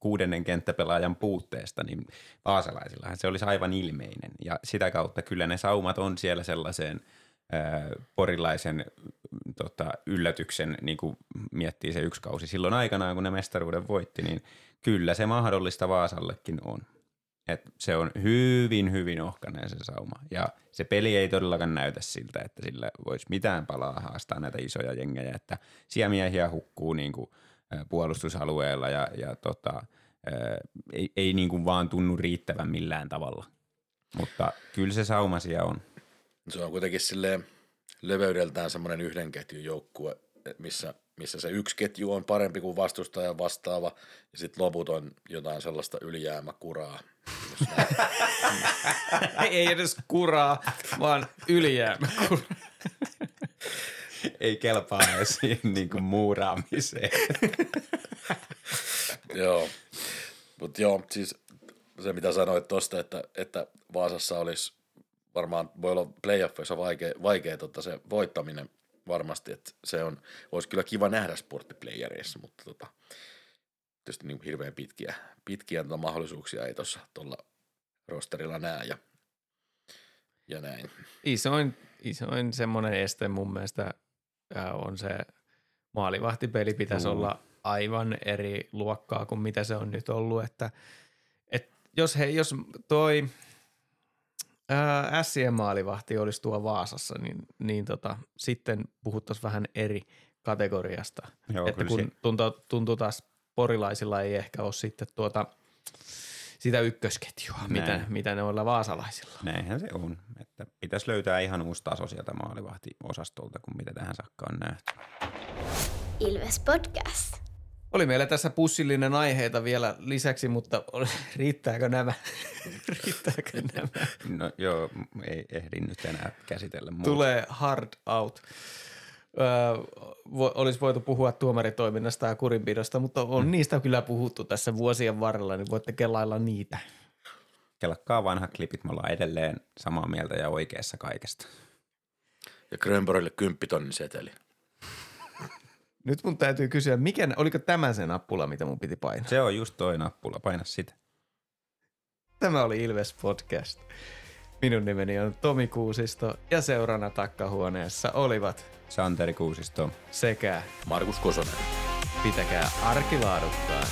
kuudennen kenttäpelaajan puutteesta, niin vaasalaisillahan se olisi aivan ilmeinen. Ja sitä kautta kyllä ne saumat on siellä sellaiseen ää, porilaisen mm, tota, yllätyksen, niin kuin miettii se yksi kausi silloin aikanaan, kun ne mestaruuden voitti, niin kyllä se mahdollista Vaasallekin on. Et se on hyvin, hyvin ohkainen se sauma. Ja se peli ei todellakaan näytä siltä, että sillä voisi mitään palaa haastaa näitä isoja jengejä. Että siellä miehiä hukkuu niin kuin, puolustusalueella ja, ja tota, ei, ei niin kuin vaan tunnu riittävän millään tavalla. Mutta kyllä se sauma siellä on. Se on kuitenkin silleen leveydeltään semmoinen yhden ketjun joukkue, missä, missä se yksi ketju on parempi kuin vastustajan vastaava ja sitten loput on jotain sellaista ylijäämäkuraa. Ei edes kuraa, vaan ylijäämä. Ei kelpaa edes siihen niin kuin muuraamiseen. joo, mutta joo, siis se mitä sanoit tuosta, että, että Vaasassa olisi varmaan, voi olla playoffissa vaikea, vaikea tota se voittaminen varmasti, että se on, olisi kyllä kiva nähdä sporttiplayereissa, mutta tota, tietysti niin hirveän pitkiä, pitkiä tota mahdollisuuksia ei tuossa tuolla rosterilla näe ja, ja näin. Isoin, isoin semmoinen este mun mielestä ää, on se maalivahtipeli pitäisi Juu. olla aivan eri luokkaa kuin mitä se on nyt ollut, että et jos, he, jos toi ää, Sien maalivahti olisi tuo Vaasassa, niin, niin tota, sitten puhuttaisiin vähän eri kategoriasta. Joo, että kun se- tuntuu, tuntuu taas porilaisilla ei ehkä ole sitten tuota, sitä ykkösketjua, mitä, Näin. mitä ne on vaasalaisilla. Näinhän se on. Että pitäisi löytää ihan uusi taso sieltä maalivahtiosastolta kuin mitä tähän saakka on nähty. Ilves Podcast. Oli meillä tässä pussillinen aiheita vielä lisäksi, mutta oli- riittääkö nämä? riittääkö nämä? No joo, ei ehdi nyt enää käsitellä muuta. Tulee hard out. Öö, vo, olisi voitu puhua tuomaritoiminnasta ja kurinpidosta, mutta on mm. niistä kyllä puhuttu tässä vuosien varrella, niin voitte kelailla niitä. Kelakkaa vanhat klipit, me ollaan edelleen samaa mieltä ja oikeassa kaikesta. Ja Grönborgille kymppitonnin seteli. Nyt mun täytyy kysyä, mikä, oliko tämä se nappula, mitä mun piti painaa? Se on just toi nappula, paina sitä. Tämä oli Ilves Podcast. Minun nimeni on Tomi Kuusisto ja seurana takkahuoneessa olivat Santeri Kuusisto. sekä Markus Kosonen. pitäkää arkilaadukkaan